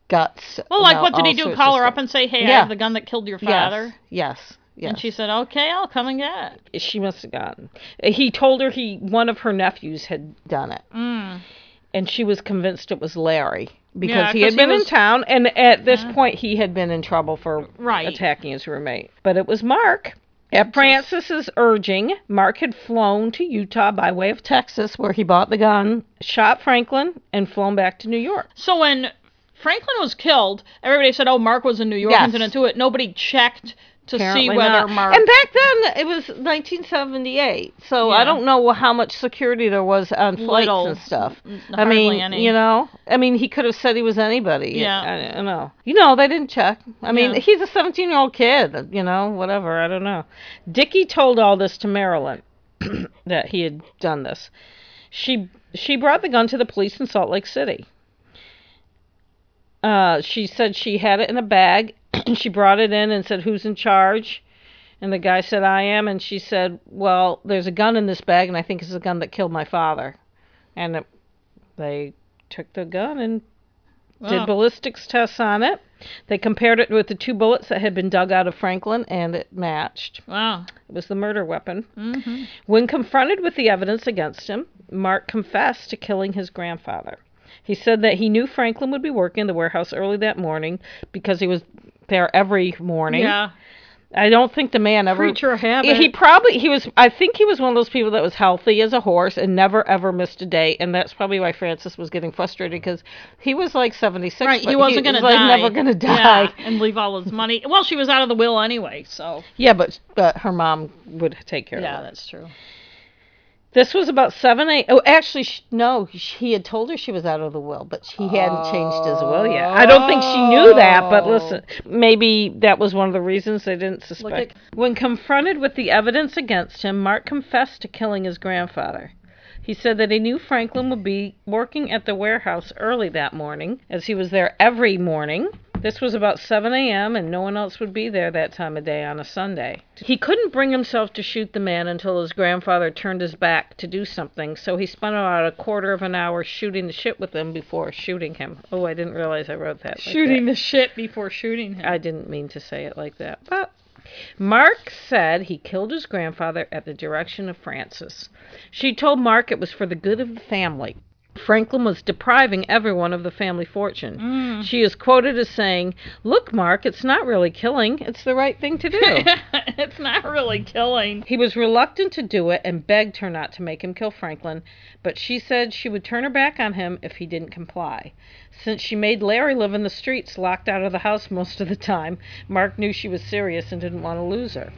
guts. Well, like what did he do? Call her up and say, "Hey, I have the gun that killed your father." Yes, yes, yes. And she said, "Okay, I'll come and get." it." she must have gotten. He told her he one of her nephews had done it, Mm. and she was convinced it was Larry because Yeah, he had he been in town, and at this point he had been in trouble for Right. attacking his roommate. But it was Mark. At Francis's urging, Mark had flown to Utah by way of Texas, where he bought the gun, shot Franklin, and flown back to New York. So when Franklin was killed, everybody said, "Oh, Mark was in New York Yes. and didn't do it." Nobody checked to see Apparently whether not. Mark. And back then it was 1978, so I don't know how much security there was on flights Little. and stuff. N- I mean, any. you know, I mean, he could have said he was anybody. Yeah. I, I don't know. You know, they didn't check. I mean, Yeah. he's a 17 year old kid. You know, whatever. I don't know. Dickie told all this to Marilyn that he had done this. She she brought the gun to the police in Salt Lake City. Uh, she said she had it in a bag. she brought it in and said, "Who's in charge?" And the guy said, "I am." And she said, "Well, there's a gun in this bag, and I think it's the gun that killed my father." And it, they took the gun and did ballistics tests on it. They compared it with the two bullets that had been dug out of Franklin, and it matched. wow. It was the murder weapon. hmm When confronted with the evidence against him, Mark confessed to killing his grandfather. He said that he knew Franklin would be working in the warehouse early that morning because he was there every morning. Yeah. I don't think the man ever Creature of habit. He probably he was I think he was one of those people that was healthy as a horse and never ever missed a day and that's probably why Frances was getting frustrated because he was like 76 Right, he wasn't going to was, like die. never going to die. Yeah, and leave all his money. Well, she was out of the will anyway, so Yeah, but but her mom would take care yeah, of it. Yeah, that's true. This was about seven, eight. Oh, actually, sh- no. He had told her she was out of the will, but he hadn't changed his will yet. I don't think she knew that, but oh. listen, maybe that was one of the reasons they didn't suspect. at- when confronted with the evidence against him, Mark confessed to killing his grandfather. He said that he knew Franklin would be working at the warehouse early that morning, as he was there every morning. This was about 7 a.m., and no one else would be there that time of day on a Sunday. He couldn't bring himself to shoot the man until his grandfather turned his back to do something, so he spent about a quarter of an hour shooting the shit with him before shooting him. Oh, I didn't realize I wrote that. like Shooting that. the shit before shooting him. I didn't mean to say it like that. But Mark said he killed his grandfather at the direction of Frances. She told Mark it was for the good of the family. Franklin was depriving everyone of the family fortune. Mm. She is quoted as saying, Look, Mark, it's not really killing. It's the right thing to do. it's not really killing. He was reluctant to do it and begged her not to make him kill Franklin, but she said she would turn her back on him if he didn't comply. Since she made Larry live in the streets, locked out of the house most of the time, Mark knew she was serious and didn't want to lose her.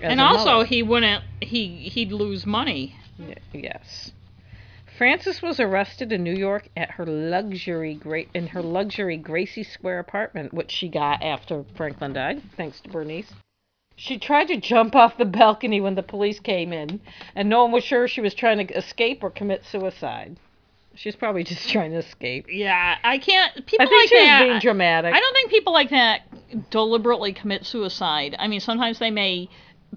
and also, mother. he wouldn't. He he'd lose money. Y- yes. Frances was arrested in New York at her luxury great in her luxury Gracie Square apartment, which she got after Franklin died, thanks to Bernice. She tried to jump off the balcony when the police came in, and no one was sure she was trying to escape or commit suicide. She's probably just trying to escape. Yeah, I can't. People I think like she was being dramatic. I don't think people like that deliberately commit suicide. I mean, sometimes they may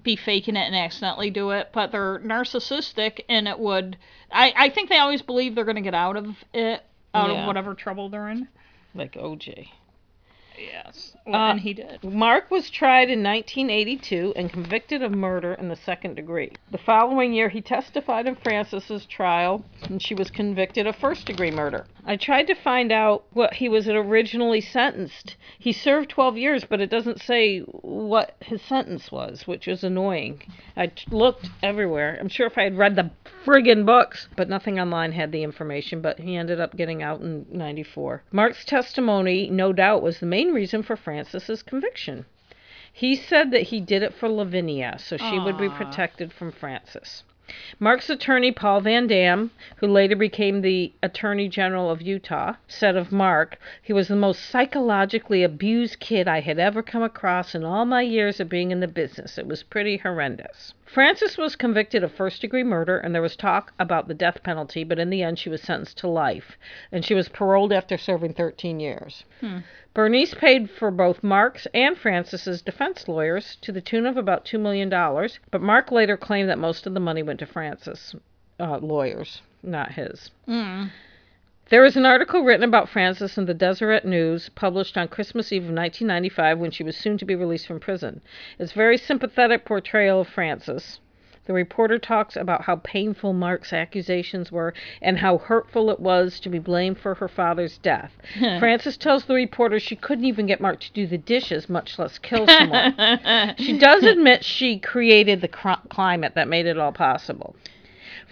be faking it and accidentally do it, but they're narcissistic, and it would. I I think they always believe they're going to get out of it, out Yeah. of whatever trouble they're in. like OJ. Yes, Uh, and he did. Mark was tried in 1982 and convicted of murder in the second degree. The following year, he testified in Frances's trial, and she was convicted of first degree murder. I tried to find out what he was originally sentenced. He served 12 years, but it doesn't say what his sentence was, which was annoying. I looked everywhere. I'm sure if I had read the friggin' books, but nothing online had the information, but he ended up getting out in 94. Mark's testimony, no doubt, was the main reason for Frances's conviction. He said that he did it for Lavinia, so she would be protected from Frances. Mark's attorney, Paul Van Dam, who later became the Attorney General of Utah, said of Mark, he was the most psychologically abused kid I had ever come across in all my years of being in the business. It was pretty horrendous. Frances was convicted of first degree murder, and there was talk about the death penalty, but in the end, she was sentenced to life, and she was paroled after serving 13 years. Bernice paid for both Mark's and Frances's defense lawyers to the tune of about $2 million, but Mark later claimed that most of the money went to Frances' uh, lawyers, not his. Mm. There is an article written about Frances in the Deseret News, published on Christmas Eve of 1995 when she was soon to be released from prison. It's a very sympathetic portrayal of Frances. The reporter talks about how painful Mark's accusations were and how hurtful it was to be blamed for her father's death. Frances tells the reporter she couldn't even get Mark to do the dishes, much less kill someone. she does admit she created the cr- climate that made it all possible.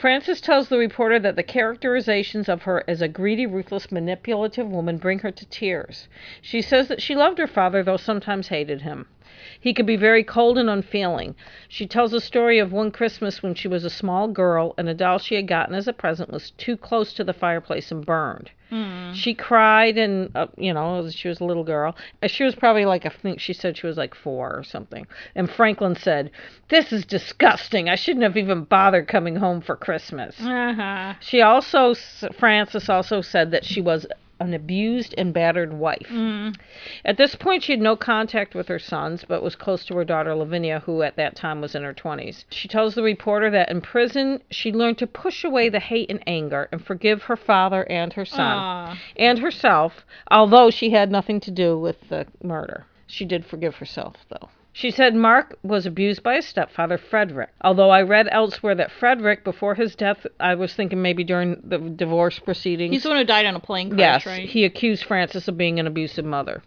Frances tells the reporter that the characterizations of her as a greedy, ruthless, manipulative woman bring her to tears. She says that she loved her father, though sometimes hated him. He could be very cold and unfeeling. She tells a story of one Christmas when she was a small girl and a doll she had gotten as a present was too close to the fireplace and burned. Mm. She cried, and uh, you know, she was a little girl. She was probably like, I think she said she was like four or something. And Franklin said, This is disgusting. I shouldn't have even bothered coming home for Christmas. Uh-huh. She also, Frances also said that she was an abused and battered wife. Mm. At this point, she had no contact with her sons, but was close to her daughter Lavinia, who at that time was in her 20s. She tells the reporter that in prison, she learned to push away the hate and anger and forgive her father and her son Aww. and herself, although she had nothing to do with the murder. She did forgive herself, though. She said Mark was abused by his stepfather, Frederick. Although I read elsewhere that Frederick, before his death, I was thinking maybe during the divorce proceedings. He's the one who died on a plane crash, yes, right? he accused Frances of being an abusive mother.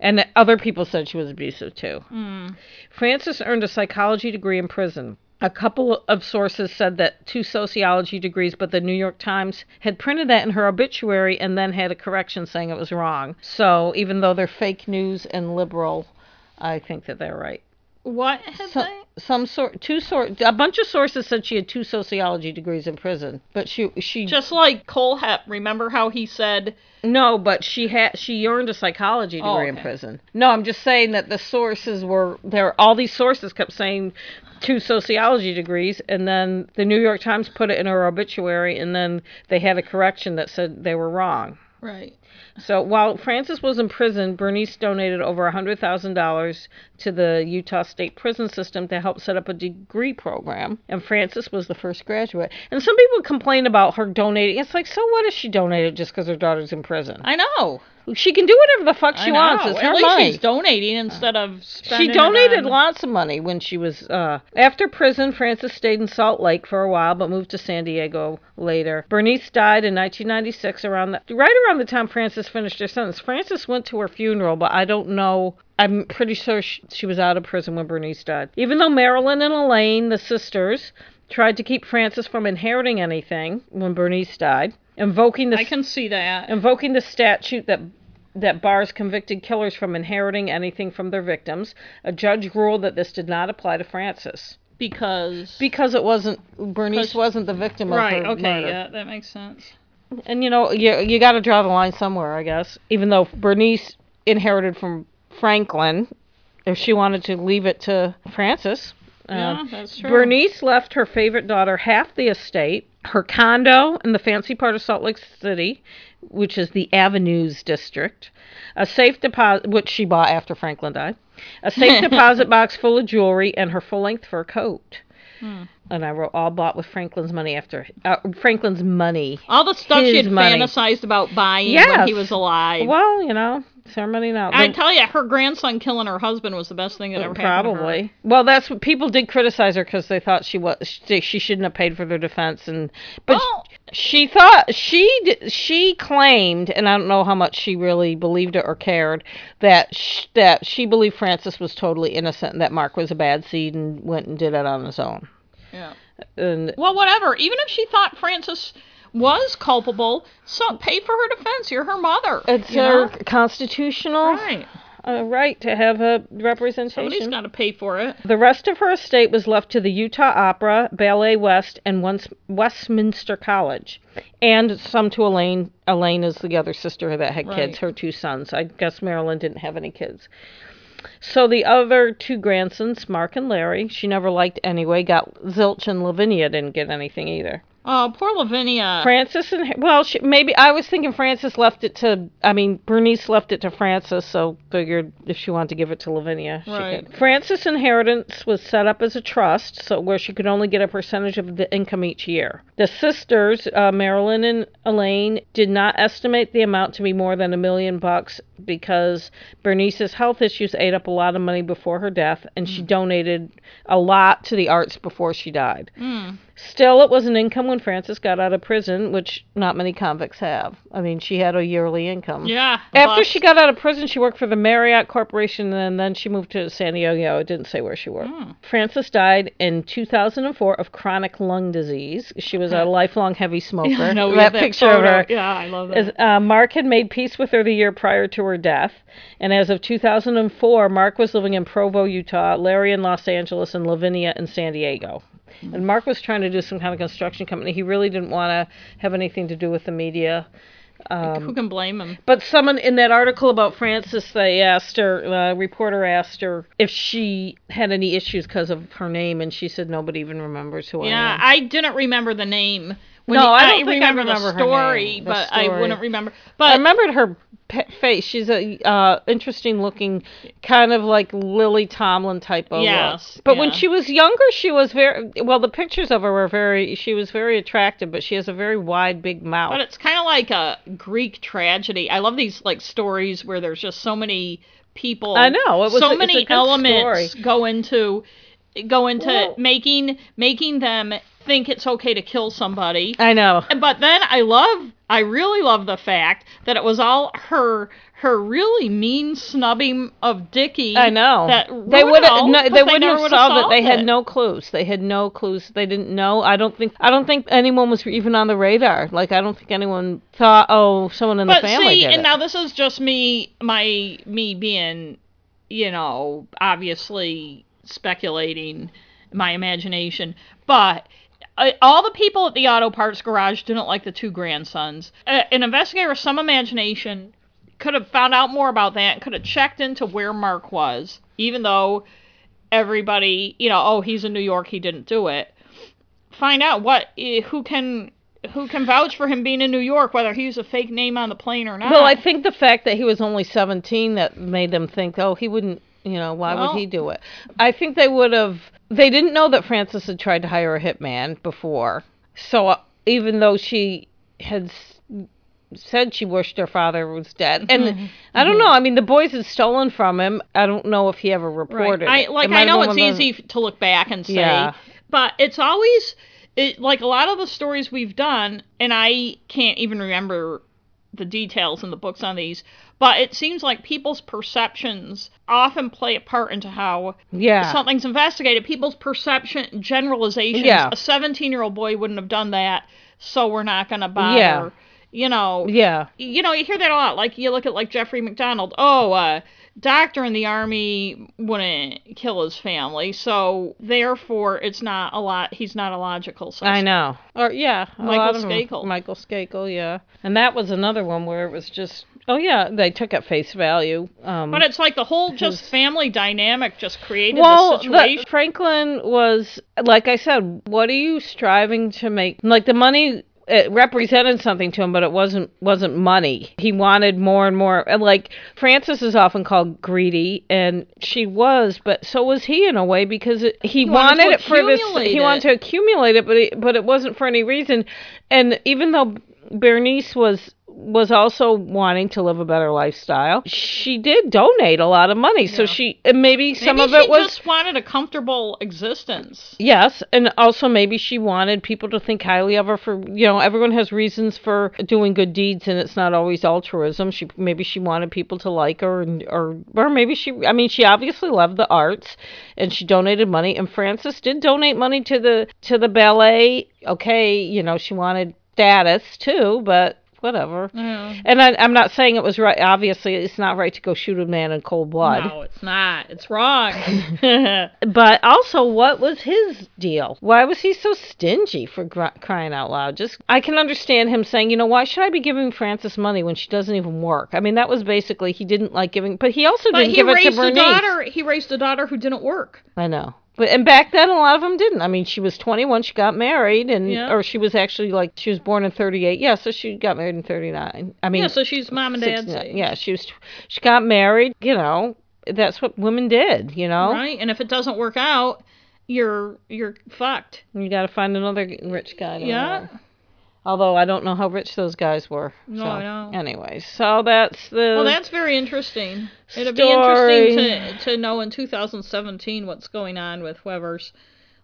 And other people said she was abusive too. Mm. Frances earned a psychology degree in prison. A couple of sources said that two sociology degrees, but the New York Times had printed that in her obituary and then had a correction saying it was wrong. So even though they're fake news and liberal, I think that they're right. What had some, they? Some sort, two sort, a bunch of sources said she had two sociology degrees in prison, but she she just like Kohlhepp. Remember how he said no, but she had she earned a psychology oh, degree oh, okay. in prison. No, I'm just saying that the sources were there. All these sources kept saying two sociology degrees, and then the New York Times put it in her obituary, and then they had a correction that said they were wrong. Right. So while Frances was in prison, Bernice donated over $100,000 to the Utah State prison system to help set up a degree program. And Frances was the first graduate. And some people complain about her donating. It's like, so what if she donated just because her daughter's in prison? I know. She can do whatever the fuck she wants. It's At her least money. she's donating instead of She donated lots of money when she was uh, after prison. Frances stayed in Salt Lake for a while, but moved to San Diego later. Bernice died in 1996, around the, right around the time Frances finished her sentence. Frances went to her funeral, but I don't know. I'm pretty sure she, she was out of prison when Bernice died. Even though Marilyn and Elaine, the sisters, tried to keep Frances from inheriting anything when Bernice died invoking the I can see that invoking the statute that that bars convicted killers from inheriting anything from their victims. A judge ruled that this did not apply to Frances because because it wasn't Bernice wasn't the victim of right, her okay, murder. yeah, that makes sense. And you know, you you got to draw the line somewhere, I guess. Even though Bernice inherited from Franklin, if she wanted to leave it to Frances. Yeah, uh, that's true. Bernice left her favorite daughter half the estate her condo in the fancy part of Salt Lake City, which is the Avenues district, a safe deposit, which she bought after Franklin died, a safe deposit box full of jewelry, and her full length fur coat. Hmm. And I wrote all bought with Franklin's money after uh, Franklin's money. All the stuff she had money. fantasized about buying yes. when he was alive. Well, you know, ceremony now. I tell you, her grandson killing her husband was the best thing that ever probably. happened. Probably. Well, that's what people did criticize her because they thought she was she, shouldn't have paid for their defense, and but well, she thought she she claimed, and I don't know how much she really believed it or cared that she, that she believed Frances was totally innocent and that Mark was a bad seed and went and did it on his own. And well, whatever. Even if she thought Frances was culpable, so pay for her defense. You're her mother. It's her constitutional right. Uh, right to have a representation. Somebody's got to pay for it. The rest of her estate was left to the Utah Opera, Ballet West, and once Westminster College, and some to Elaine. Elaine is the other sister that had right. kids. Her two sons. I guess Marilyn didn't have any kids. So the other two grandsons, Mark and Larry, she never liked anyway, got zilch, and Lavinia didn't get anything either. Oh, poor Lavinia. Frances and well, she, maybe I was thinking Frances left it to. I mean, Bernice left it to Frances, so figured if she wanted to give it to Lavinia, right. she could. Frances' inheritance was set up as a trust, so where she could only get a percentage of the income each year. The sisters, uh, Marilyn and Elaine, did not estimate the amount to be more than a million bucks because Bernice's health issues ate up a lot of money before her death, and mm. she donated a lot to the arts before she died. Mm. Still, it was an income when Frances got out of prison, which not many convicts have. I mean, she had a yearly income. Yeah. After she got out of prison, she worked for the Marriott Corporation, and then she moved to San Diego. It didn't say where she worked. Hmm. Frances died in 2004 of chronic lung disease. She was a lifelong heavy smoker. We that have picture photo. of her. Yeah, I love that. As, uh, Mark had made peace with her the year prior to her death, and as of 2004, Mark was living in Provo, Utah, Larry in Los Angeles, and Lavinia in San Diego. And Mark was trying to do some kind of construction company. He really didn't want to have anything to do with the media. Um, who can blame him? But someone in that article about Frances, they asked her, the reporter asked her if she had any issues because of her name, and she said nobody even remembers who Yeah, I am. Yeah, I didn't remember the name. When No, I don't think I remember, remember the story, name, the but I wouldn't remember. But I remembered her face. She's a uh, interesting looking, kind of like Lily Tomlin type of. look. Yes, But when she was younger, she was very well. The pictures of her were very. She was very attractive, but she has a very wide, big mouth. But it's kind of like a Greek tragedy. I love these like stories where there's just so many people. I know, it was- so a many elements story. go into go into making making them think it's okay to kill somebody. I know. But then I love, I really love the fact that it was all her, her really mean snubbing of Dickie. I know. That they would all, no, 'cause they wouldn't have solved it. They had it. no clues. They had no clues. They didn't know. I don't think. I don't think anyone was even on the radar. Like I don't think anyone thought, oh, someone in But the family see, and it. now this is just me, my me being, you know, obviously speculating, my imagination. But uh, all the people at the auto parts garage didn't like the two grandsons. Uh, an investigator with some imagination could have found out more about that. Could have checked into where Mark was, even though everybody, you know, oh, he's in New York, he didn't do it. Find out what eh, who can. Who can vouch for him being in New York, whether he used a fake name on the plane or not? Well, I think the fact that he was only 17 that made them think, oh, he wouldn't, you know, why Well- would he do it? I think they would have, they didn't know that Frances had tried to hire a hitman before. So uh, even though she had s- said she wished her father was dead, and Mm-hmm. I don't know, I mean, the boys had stolen from him. I don't know if he ever reported. I it. It like I know it's of those- easy to look back and say, Yeah. but it's always it, like a lot of the stories we've done, and I can't even remember the details in the books on these, but it seems like people's perceptions often play a part into how Yeah. something's investigated. People's perception generalizations. Yeah. A 17 year old boy wouldn't have done that, so we're not going to bother. Yeah. You know, Yeah. you know, you hear that a lot. Like you look at like Jeffrey MacDonald. Oh, uh, doctor in the army wouldn't kill his family, so therefore it's not a lot. He's not a logical suspect. I know. Or yeah, Michael Skakel. Michael Skakel, yeah. And that was another one where it was just, oh yeah, they took at face value. Um, But it's like the whole just family dynamic just created well, the situation. the, Franklin was like I said. What are you striving to make? Like the money. It represented something to him, but it wasn't wasn't money. He wanted more and more. and, Like Frances is often called greedy, and she was, but so was he in a way because it, he, wanted wanted, it for this. He it. wanted to accumulate it, but it, but it wasn't for any reason. And even though Bernice was was also wanting to live a better lifestyle, she did donate a lot of money. So she and maybe some Maybe of it she was just wanted a comfortable existence. Yes, and also maybe she wanted people to think highly of her for you know everyone has reasons for doing good deeds and it's not always altruism. She maybe she wanted people to like her and or or maybe she I mean she obviously loved the arts and she donated money and Frances did donate money to the to the ballet. Okay, you know she wanted status too, but whatever. And I, I'm not saying it was right. Obviously, it's not right to go shoot a man in cold blood. No, it's not. It's wrong. But also, what was his deal? Why was he so stingy for gr- crying out loud? Just I can understand him saying, you know, why should I be giving Frances money when she doesn't even work? I mean, that was basically he didn't like giving, but he also but didn't he give it to raised a Bernice. daughter. He raised a daughter who didn't work. I know. But and back then a lot of them didn't. I mean, she was 21, she got married and Yeah. or she was actually like she was born in 38. Yeah, so she got married in 39. I mean, Yeah, so she's mom and dad's age. Yeah, she was she got married, you know. That's what women did, you know. Right? And if it doesn't work out, you're you're fucked. You got to find another rich guy. Yeah. marry. Although I don't know how rich those guys were. No, so, I know. Anyways, so that's the. Well, that's very interesting. Story. It'd be interesting to to know in 2017 what's going on with whoever's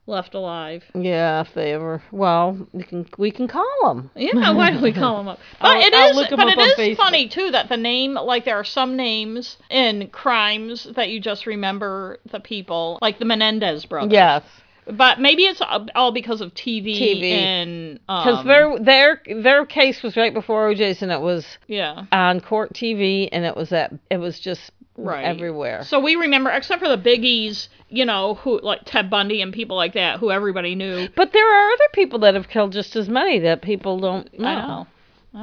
left alive. Yeah, if they ever. Well, we can we can call them. Yeah, why don't we call them up? But I'll- it I'll is, look 'em but it is Facebook. funny too that the name, like there are some names in crimes that you just remember the people, like the Menendez brothers. Yes, but maybe it's all because of TV, TV. and because um, their their their case was right before OJ's, and it was yeah. on court TV, and it was at it was just Right. everywhere. So we remember, except for the biggies, you know, who like Ted Bundy and people like that, who everybody knew. But there are other people that have killed just as many that people don't know. I know.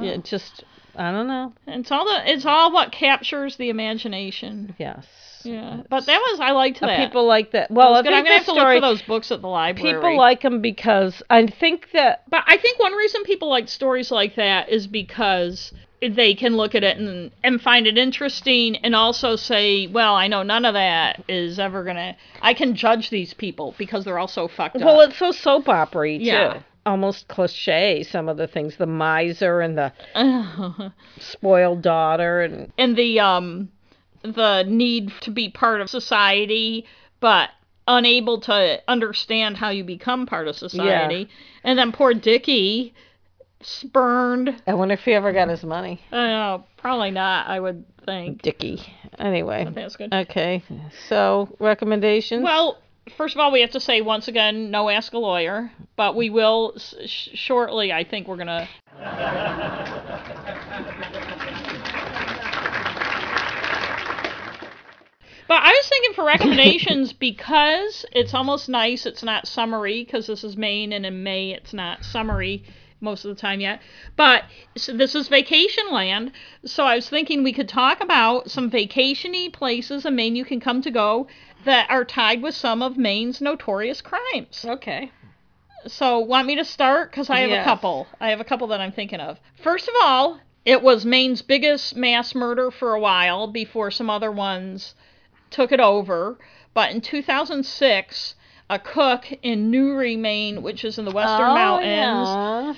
Yeah, just I don't know. It's all the, it's all what captures the imagination. Yes. Yeah, but that was I liked that. People like that. Well, I I'm gonna have the to look for those books at the library. People like them because I think that But I think one reason people like stories like that is because they can look at it and, and find it interesting and also say, well, I know none of that is ever going to. I can judge these people because they're all so fucked well, up. Well, it's so soap opera too. Yeah. Almost cliche. Some of the things, the miser and the spoiled daughter, and And the, um, the need to be part of society, but unable to understand how you become part of society. And then poor Dickie spurned. I wonder if he ever got his money. I know, probably not, I would think. Dickie. Anyway. That's good. Okay. So recommendations. Well, first of all, we have to say once again, no ask a lawyer, but we will sh- shortly. I think we're gonna. But I was thinking for recommendations because it's almost nice. It's not summery because this is Maine, and in May it's not summery most of the time yet. But so this is vacation land, so I was thinking we could talk about some vacationy places in Maine you can come to go that are tied with some of Maine's notorious crimes. okay. So, want me to start? Because I have Yes. a couple. I have a couple that I'm thinking of. First of all, it was Maine's biggest mass murder for a while before some other ones took it over. But in 2006, a cook in Newry, Maine, which is in the Western Oh, Mountains, yeah.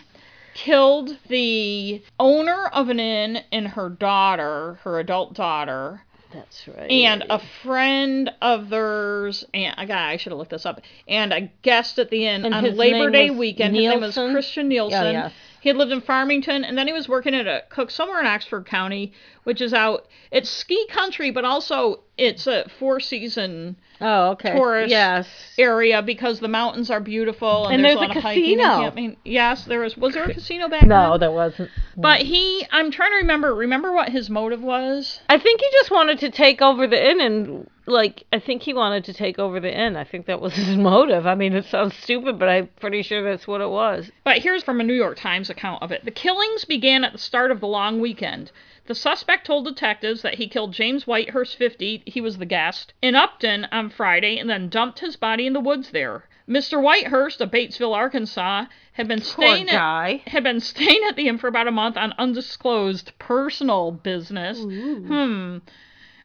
killed the owner of an inn and her daughter, her adult daughter That's right. and a friend of theirs and uh, I got I should have looked this up and a guest at the inn And on Labor Day weekend. His name was Christian Nielsen. Oh, yes. He had lived in Farmington and then he was working at a cook somewhere in Oxford County, which is out it's ski country, but also it's a four season oh, okay. tourist Yes. area because the mountains are beautiful and, And there's, there's a lot a of hiking and casino. Yes, there was was there a casino back then? No, there wasn't. But he I'm trying to remember remember what his motive was? I think he just wanted to take over the inn and like I think he wanted to take over the inn. I think that was his motive. I mean, it sounds stupid, but I'm pretty sure that's what it was. But here's from a New York Times account of it. The killings began at the start of the long weekend. The suspect told detectives that he killed James Whitehurst, 50, he was the guest, in Upton on Friday and then dumped his body in the woods there. Mr. Whitehurst of Batesville, Arkansas, had been staying at, had been staying at the inn for about a month on undisclosed personal business. Hmm.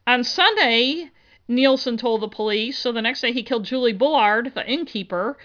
On Sunday, Nielsen told the police. So the next day, he killed Julie Bullard, the innkeeper,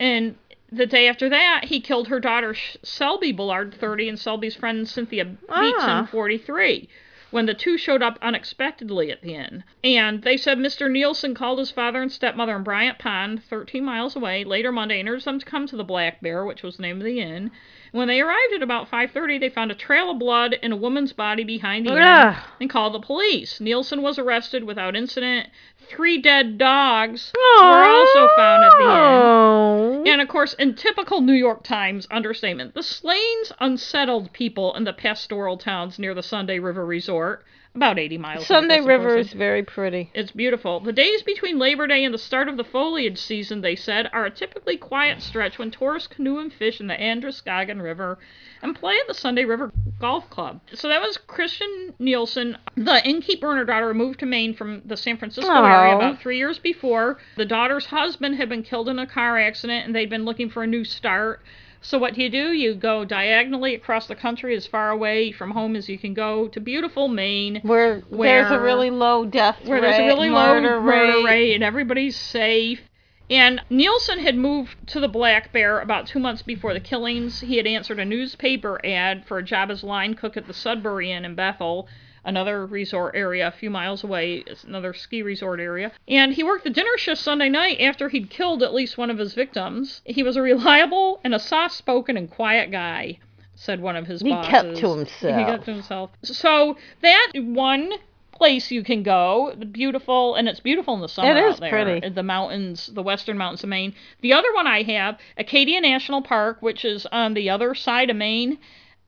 and the day after that, he killed her daughter Selby Bullard, 30, and Selby's friend Cynthia Beatson, Ah. 43, when the two showed up unexpectedly at the inn. And they said Mr. Nielsen called his father and stepmother in Bryant Pond, 13 miles away, later Monday, and urged them to come to the Black Bear, which was the name of the inn. When they arrived at about 5:30, they found a trail of blood and a woman's body behind the inn and called the police. Nielsen was arrested without incident. Three dead dogs were also found at the inn. Oh. And of course, in typical New York Times understatement, the Slains unsettled people in the pastoral towns near the Sunday River Resort, about 80 miles. Sunday River is very pretty. It's beautiful. The days between Labor Day and the start of the foliage season, they said, are a typically quiet stretch when tourists canoe and fish in the Androscoggin River and play at the Sunday River Golf Club. So that was Christian Nielsen. The innkeeper and her daughter moved to Maine from the San Francisco area about three years before. The daughter's husband had been killed in a car accident and they'd been looking for a new start. So what do you do? You go diagonally across the country as far away from home as you can go to beautiful Maine Where, there's a really low death where rate, there's a really murder low murder rate. rate and everybody's safe. And Nielsen had moved to the Black Bear about two months before the killings. He had answered a newspaper ad for a job as line cook at the Sudbury Inn in Bethel, another resort area a few miles away. It's another ski resort area. And he worked the dinner shift Sunday night after he'd killed at least one of his victims. He was a reliable and a soft spoken and quiet guy, said one of his He bosses. kept to himself. He kept to himself. So that one place you can go, the beautiful, and it's beautiful in the summer. It is out there, pretty. The mountains, the western mountains of Maine. The other one I have, Acadia National Park, which is on the other side of Maine,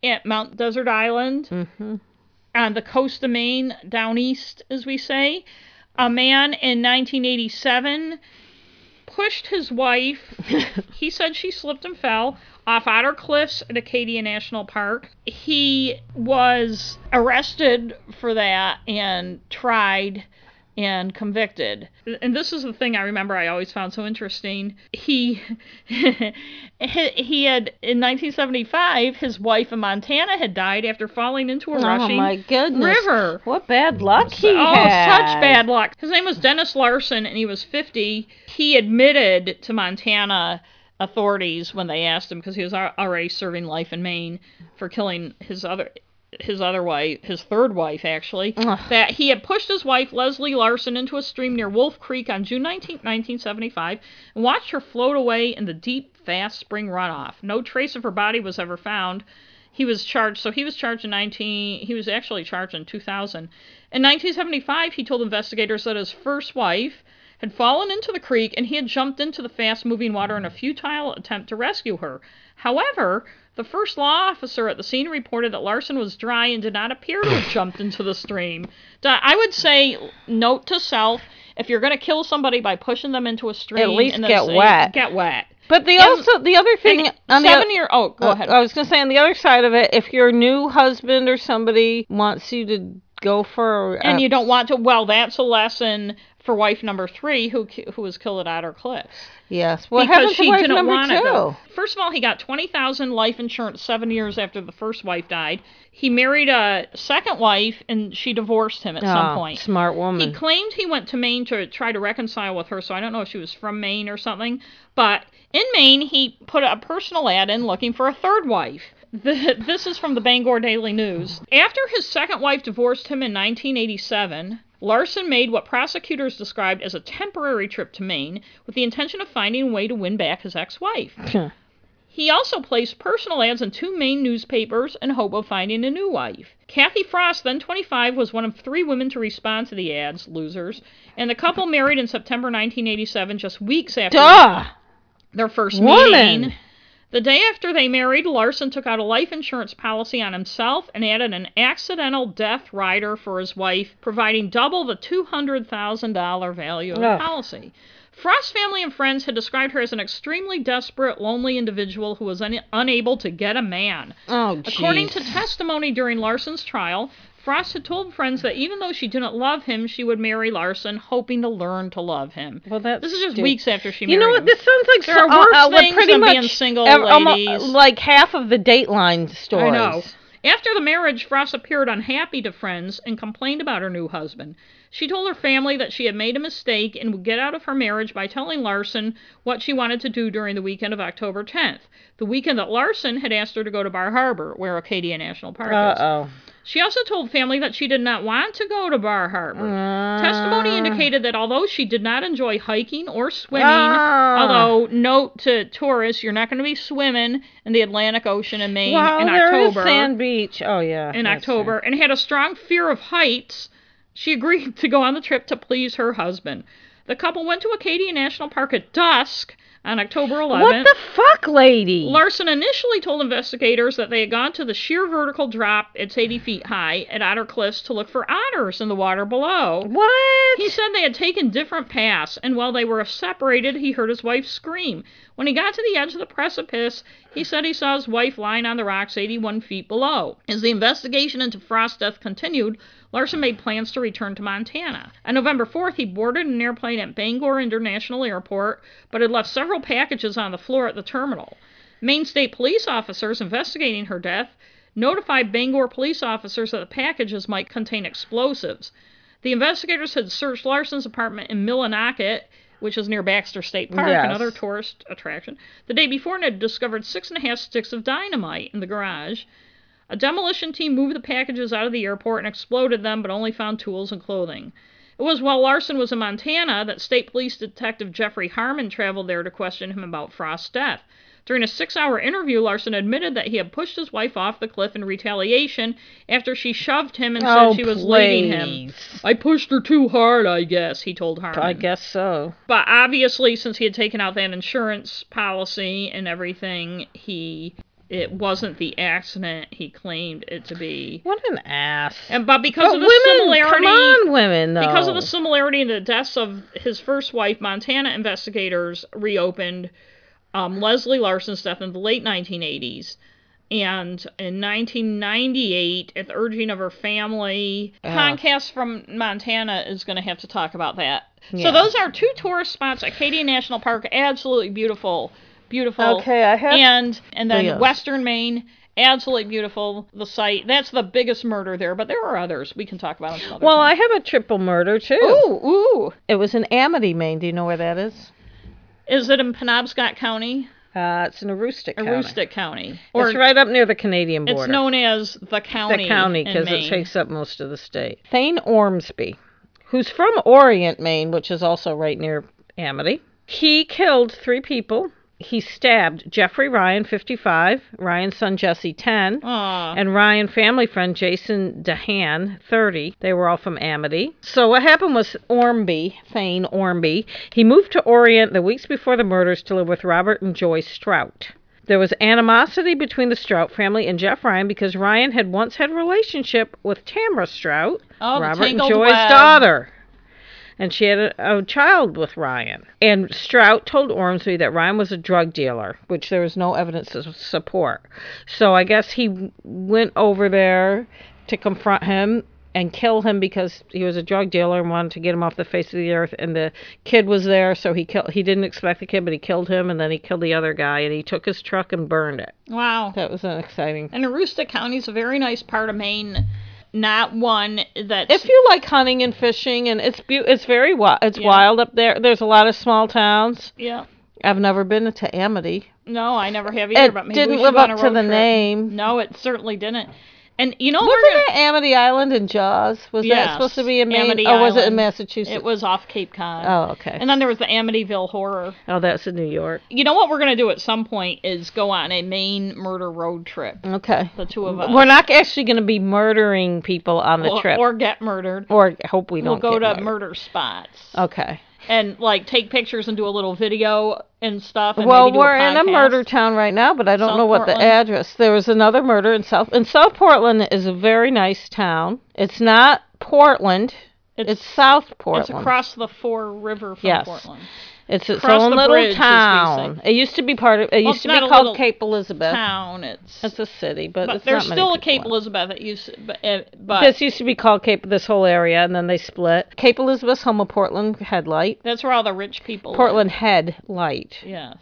at Mount Desert Island, Mm-hmm. On the coast of Maine, down east, as we say. A man in 1987 pushed his wife. he said she slipped and fell off Otter Cliffs at Acadia National Park. He was arrested for that and tried and convicted. And this is the thing I remember I always found so interesting. He he had in 1975 his wife in Montana had died after falling into a Oh rushing my goodness! river. What bad luck he Oh, had. such bad luck. His name was Dennis Larson, and he was 50. He admitted to Montana authorities when they asked him, because he was already serving life in Maine for killing his other his other wife, his third wife actually, that he had pushed his wife Leslie Larson into a stream near Wolf Creek on June 19, 1975, and watched her float away in the deep, fast spring runoff. No trace of her body was ever found. He was charged, so he was charged in 19, he was actually charged in 2000. In 1975, he told investigators that his first wife had fallen into the creek and he had jumped into the fast moving water in a futile attempt to rescue her. However, the first law officer at the scene reported that Larson was dry and did not appear to have jumped into the stream. I would say, note to self, if you're going to kill somebody by pushing them into a stream, At least get same- wet. Get wet. But the And- also the other thing And on the seven o- year. Oh, go Uh, ahead. I was going to say on the other side of it, if your new husband or somebody wants you to go for, and you don't want to. Well, that's a lesson for wife number three, who who was killed at Otter Cliffs. Yes, because she didn't want two? it. Though. First of all, he got twenty thousand life insurance seven years after the first wife died. He married a second wife, and she divorced him at some Oh, point. smart woman. He claimed he went to Maine to try to reconcile with her, so I don't know if she was from Maine or something. But in Maine, he put a personal ad in looking for a third wife. The, this is from the Bangor Daily News. After his second wife divorced him in 1987, Larson made what prosecutors described as a temporary trip to Maine with the intention of finding a way to win back his ex wife. He also placed personal ads in two Maine newspapers in hope of finding a new wife. Kathy Frost, then 25, was one of three women to respond to the ads, losers, and the couple married in September 1987, just weeks after Duh. their first Woman. meeting. The day after they married, Larson took out a life insurance policy on himself and added an accidental death rider for his wife, providing double the $200,000 value of the policy. Frost's family and friends had described her as an extremely desperate, lonely individual who was un- unable to get a man. Oh, According to testimony during Larson's trial, Frost had told friends that even though she didn't love him, she would marry Larson, hoping to learn to love him. Well, that's this is just stupid. weeks after she You know what? him. This sounds like There so- are worse uh, uh, things than much being single ev- almo- ladies. like half of the Dateline stories. I know. After the marriage, Frost appeared unhappy to friends and complained about her new husband. She told her family that she had made a mistake and would get out of her marriage by telling Larson what she wanted to do during the weekend of October 10th, the weekend that Larson had asked her to go to Bar Harbor, where Acadia National Park Uh is. She also told family that she did not want to go to Bar Harbor. Testimony indicated that although she did not enjoy hiking or swimming, Ah. although note to tourists, you're not going to be swimming in the Atlantic Ocean in Maine Well, in there is October Sand Beach. Oh yeah. in October and had a strong fear of heights, she agreed to go on the trip to please her husband. The couple went to Acadia National Park at dusk on October 11th. What the fuck, lady? Larson initially told investigators that they had gone to the sheer vertical drop, it's 80 feet high, at Otter Cliffs to look for otters in the water below. what? He said they had taken different paths, and while they were separated, he heard his wife scream. When he got to the edge of the precipice, he said he saw his wife lying on the rocks 81 feet below. As the investigation into Frost's death continued, Larson made plans to return to Montana. On November 4th, he boarded an airplane at Bangor International Airport, but had left several packages on the floor at the terminal. Maine State police officers investigating her death notified Bangor police officers that the packages might contain explosives. The investigators had searched Larson's apartment in Millinocket, which is near Baxter State Park, Yes. another tourist attraction, the day before and had discovered six and a half sticks of dynamite in the garage. A demolition team moved the packages out of the airport and exploded them, but only found tools and clothing. It was while Larson was in Montana that State Police Detective Jeffrey Harmon traveled there to question him about Frost's death. During a six hour interview, Larson admitted that he had pushed his wife off the cliff in retaliation after she shoved him and Oh, said she was leaving him. please. I pushed her too hard, I guess, he told Harmon. I guess so. But obviously, since he had taken out that insurance policy and everything, he it wasn't the accident he claimed it to be. What an ass. And but because but of the women, similarity, come on, women, though. because of the similarity in the deaths of his first wife, Montana investigators reopened um, Leslie Larson's death in the late 1980s. And in 1998, at the urging of her family, Comcast from Montana is going to have to talk about that. Yeah. So those are two tourist spots. Acadia National Park, absolutely beautiful, beautiful. Okay, I have- And and then Yes. Western Maine, absolutely beautiful. The site that's the biggest murder there, but there are others we can talk about. them well, time. I have a triple murder, too. Ooh, ooh. It was in Amity, Maine. Do you know where that is? Is it in Penobscot County? Uh, it's in Aroostook County. Aroostook County. Or It's right up near the Canadian border. it's known as the county. the county because it Maine. takes up most of the state. Thane Ormsby, who's from Orient, Maine, which is also right near Amity, he killed three people. He stabbed Jeffrey Ryan, 55, Ryan's son Jesse, 10, Aw. and Ryan family friend Jason Dehan, 30. They were all from Amity. So what happened was Ormsby, Thane Ormsby, he moved to Orient the weeks before the murders to live with Robert and Joyce Strout. There was animosity between the Strout family and Jeff Ryan because Ryan had once had a relationship with Tamara Strout, Oh, Robert and Joy's web. daughter. And she had a, a child with Ryan. And Strout told Ormsby that Ryan was a drug dealer, which there was no evidence to support. So I guess he went over there to confront him and kill him because he was a drug dealer and wanted to get him off the face of the earth. And the kid was there, so he killed. He didn't expect the kid, but he killed him, and then he killed the other guy, and he took his truck and burned it. Wow. That was an exciting. And Aroostook County is a very nice part of Maine. Not one that. If you like hunting and fishing, and it's beau- it's very wild. It's Yeah. wild up there. There's a lot of small towns. yeah. I've never been to Amity. No, I never have either. It but maybe didn't live up to the trip. name. No, it certainly didn't. And you know, we're Wasn't gonna, that Amity Island in Jaws? Was that supposed to be in Maine, Amity or was it in Massachusetts? it was off Cape Cod. Oh, okay. And then there was the Amityville Horror. oh, that's in New York. You know what we're gonna do at some point is go on a Maine murder road trip. Okay. The two of us. We're not actually going to be murdering people on the or, trip, or get murdered. or hope we don't. We'll go get to murdered. murder spots Okay. And like take pictures and do a little video and stuff. And Well, we're a in a murder town right now, but I don't South know what the address. There was another murder in South. And South Portland is a very nice town. It's not Portland. It's, South Portland. It's across the Fore River from Yes. Portland. It's its across own little bridge, town. It used to be part of. It Well, used to be called Cape Elizabeth. Town. It's It's a city, but, but there's still a Cape. Elizabeth that used, but, uh, but This used to be called Cape. This whole area, and then they split. Cape Elizabeth's home of Portland Head Light. that's where all the rich people. live. Portland Head Light, Yeah,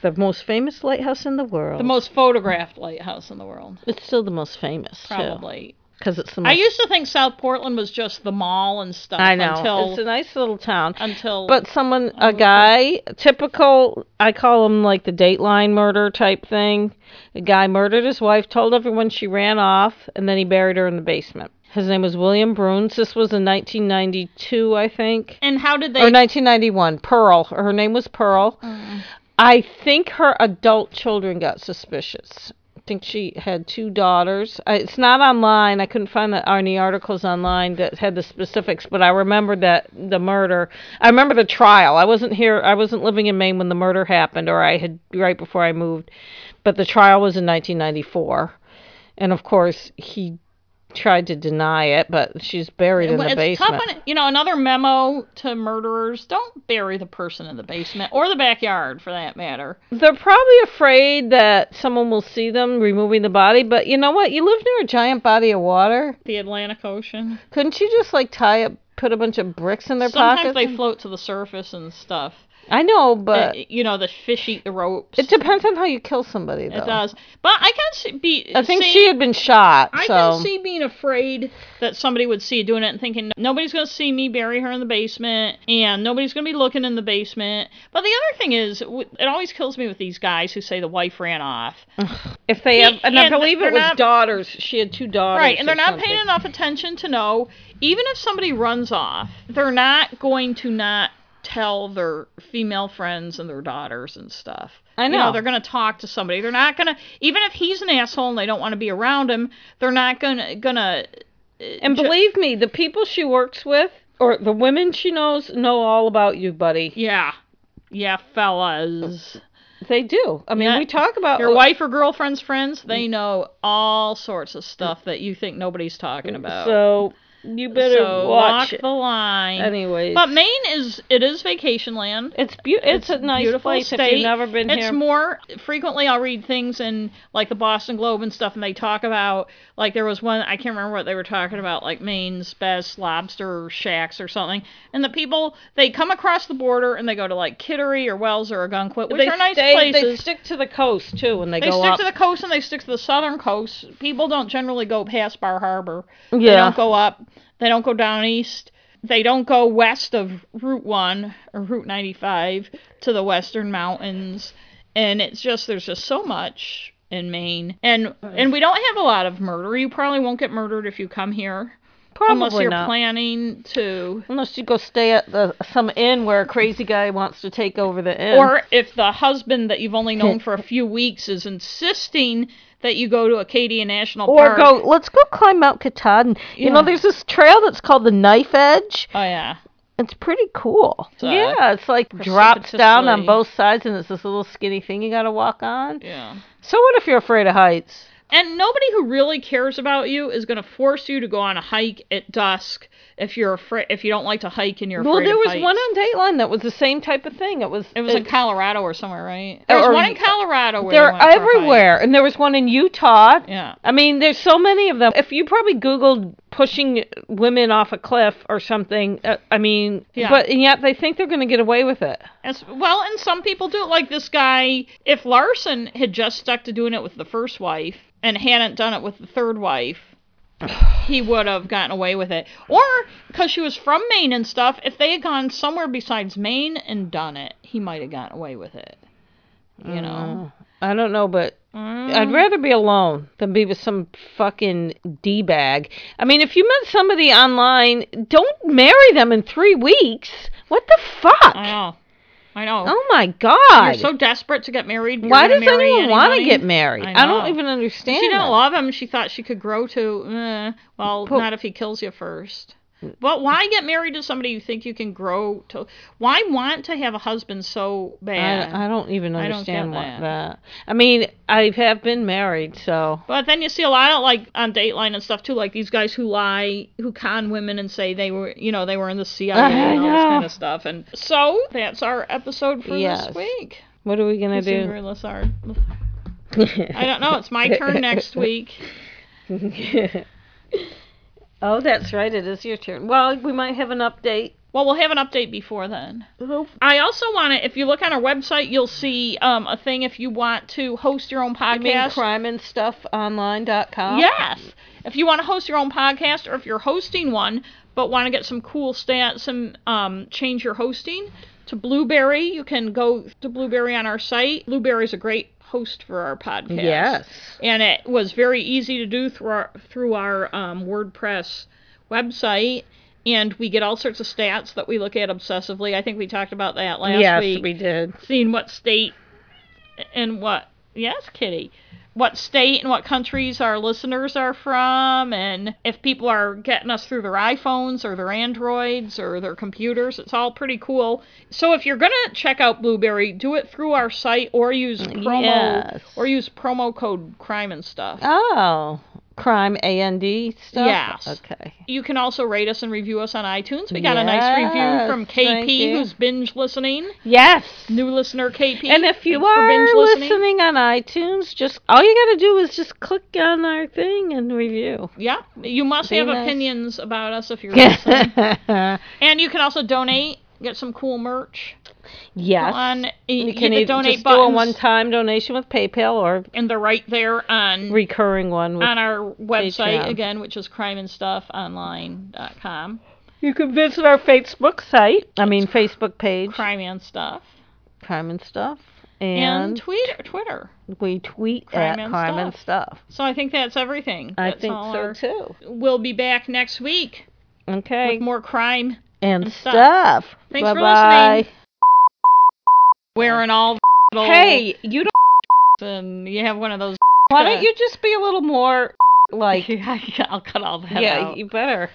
the most famous lighthouse in the world. the most photographed lighthouse in the world, it's still the most famous, probably. Because it's the most. I used to think South Portland was just the mall and stuff. I know until it's a nice little town. until But someone, a guy, typical, I call him like the Dateline murder type thing. A guy murdered his wife, told everyone she ran off, and then he buried her in the basement. His name was William Bruns. This was in 1992, I think. and how did they? Or 1991. Pearl. Her name was Pearl. Mm. I think her adult children got suspicious. Think she had two daughters. It's not online. I couldn't find any articles online that had the specifics, but I remember that the murder. I remember the trial. I wasn't here. I wasn't living in Maine when the murder happened, or I had right before I moved. But the trial was in 1994, and of course he tried to deny it, but she's buried in the it's basement. tough when you know another memo to murderers: don't bury the person in the basement or the backyard, for that matter. They're probably afraid that someone will see them removing the body, but you know what? You live near a giant body of water. The Atlantic Ocean. Couldn't you just like tie up? put a bunch of bricks in their Sometimes pockets. they float to the surface and stuff. I know, but Uh, you know, the fish eat the ropes. it depends on how you kill somebody. Though. It does. But I can see, be. I think see- she had been shot. I so can see being afraid that somebody would see you doing it and thinking nobody's going to see me bury her in the basement and nobody's going to be looking in the basement. But the other thing is, it always kills me with these guys who say the wife ran off. if they have, and I believe it was not- daughters. She had two daughters, Right, and they're not something. paying enough attention to know, even if somebody runs off, they're not going to not tell their female friends and their daughters and stuff. I You know. they're going to talk to somebody. They're not going to, even if he's an asshole and they don't want to be around him, they're not going to, going to, uh, And believe me, the people she works with, or the women she knows, know all about you, buddy. yeah, yeah, fellas. They do. I mean, Yeah. we talk about Your wife or girlfriend's friends, they know all sorts of stuff that you think nobody's talking about. So you better So watch walk the line. Anyways, But Maine is it is vacation land. it's beautiful. It's, a nice beautiful place if state. you've never been it's here. more frequently I'll read things in like the Boston Globe and stuff, and they talk about like there was one I can't remember what they were talking about, like Maine's best lobster shacks or something. And the people they come across the border and they go to like Kittery or Wells or Ogunquit, which they are nice stay, places. They stick to the coast too when they, They go stick up. to the coast and they stick to the southern coast. People don't generally go past Bar Harbor. Yeah, They don't go up. They don't go down east. They don't go west of Route 1 or Route 95 to the western mountains. And it's just there's just so much in Maine. And and we don't have a lot of murder. You probably won't get murdered if you come here. unless you're not. planning to Unless you go stay at the some inn where a crazy guy wants to take over the inn. or if the husband that you've only known for a few weeks is insisting that you go to Acadia National Park. Or Park. go, let's go climb Mount Katahdin. You know, there's this trail that's called the Knife Edge. Oh yeah. It's pretty cool. yeah, it's like drops down on both sides, and it's this little skinny thing you got to walk on. Yeah. So what if you're afraid of heights? And nobody who really cares about you is going to force you to go on a hike at dusk if you're afraid if you don't like to hike and you're Well, afraid there of was heights. one on Dateline that was the same type of thing. It was It was in Colorado or somewhere, right? There was or- one in Colorado where They're they everywhere, and there was one in Utah. Yeah. I mean, there's so many of them. If you probably Googled pushing women off a cliff or something, uh, I mean, Yeah. but and yet they think they're going to get away with it. As, well, and some people do. It. Like this guy, if Larson had just stuck to doing it with the first wife and hadn't done it with the third wife, he would have gotten away with it. Or because she was from Maine and stuff, if they had gone somewhere besides Maine and done it, he might have gotten away with it. You know? I don't know, but Mm. I'd rather be alone than be with some fucking d bag. I mean, if you met somebody online, don't marry them in three weeks. What the fuck? I know. I know. Oh my god! You're so desperate to get married. Why does anyone want to get married? I I, don't even understand. She didn't that. love him. She thought she could grow to. Eh, well, not if he kills you first. But why get married to somebody you think you can grow to? Why want to have a husband so bad? I, I don't even don't understand what that. that. I mean, I have been married, so But then you see a lot of like on Dateline and stuff too, like these guys who lie, who con women and say they were, you know, they were in the CIA I and all this kind of stuff. And so that's our episode for Yes. this week. what are we gonna do? I don't know. It's my turn next week. oh, that's right. It is your turn. Well, we might have an update. Well, we'll have an update before then. I also want to, if you look on our website, you'll see um, a thing if you want to host your own podcast. crime and stuff online.com. Yes. If you want to host your own podcast or if you're hosting one but want to get some cool stats and um, change your hosting to Blubrry, you can go to Blubrry on our site. Blubrry is a great host for our podcast. Yes. And it was very easy to do through our through our um, WordPress website. And we get all sorts of stats that we look at obsessively. I think we talked about that last yes, week we did. seeing what state and what yes kitty what state and what countries our listeners are from and if people are getting us through their iPhones or their Androids or their computers it's all pretty cool. So if you're going to check out Blubrry do it through our site or use mm, promo Yes. or use promo code crime and stuff. Oh, crime and stuff. Yes. Okay. You can also rate us and review us on iTunes. We got a nice review from KP, who's binge listening. Yes. New listener KP. And if you Thanks for binge are listening on iTunes, just all you got to do is just click on our thing and review. yeah, you must Be have nice. opinions about us if you're listening. and you can also donate, get some cool merch. yes. on- you you can the either donate just do a one-time donation with PayPal or And they're right there on recurring one. On our website Patreon. again, which is crimeandstuffonline.com. you can visit our Facebook site. I mean, Facebook page, Crime and stuff. crime and stuff, And, and, Twitter Twitter. we tweet Crime at and crime and stuff. So I think that's everything. I That's think all so our- too. We'll be back next week Okay. with more crime. And stuff. stuff. Thanks for Bye-bye. listening. Wearing all the Hey, you don't. and you have one of those. Why don't you just be a little more like? I'll cut all that yeah, out. you better.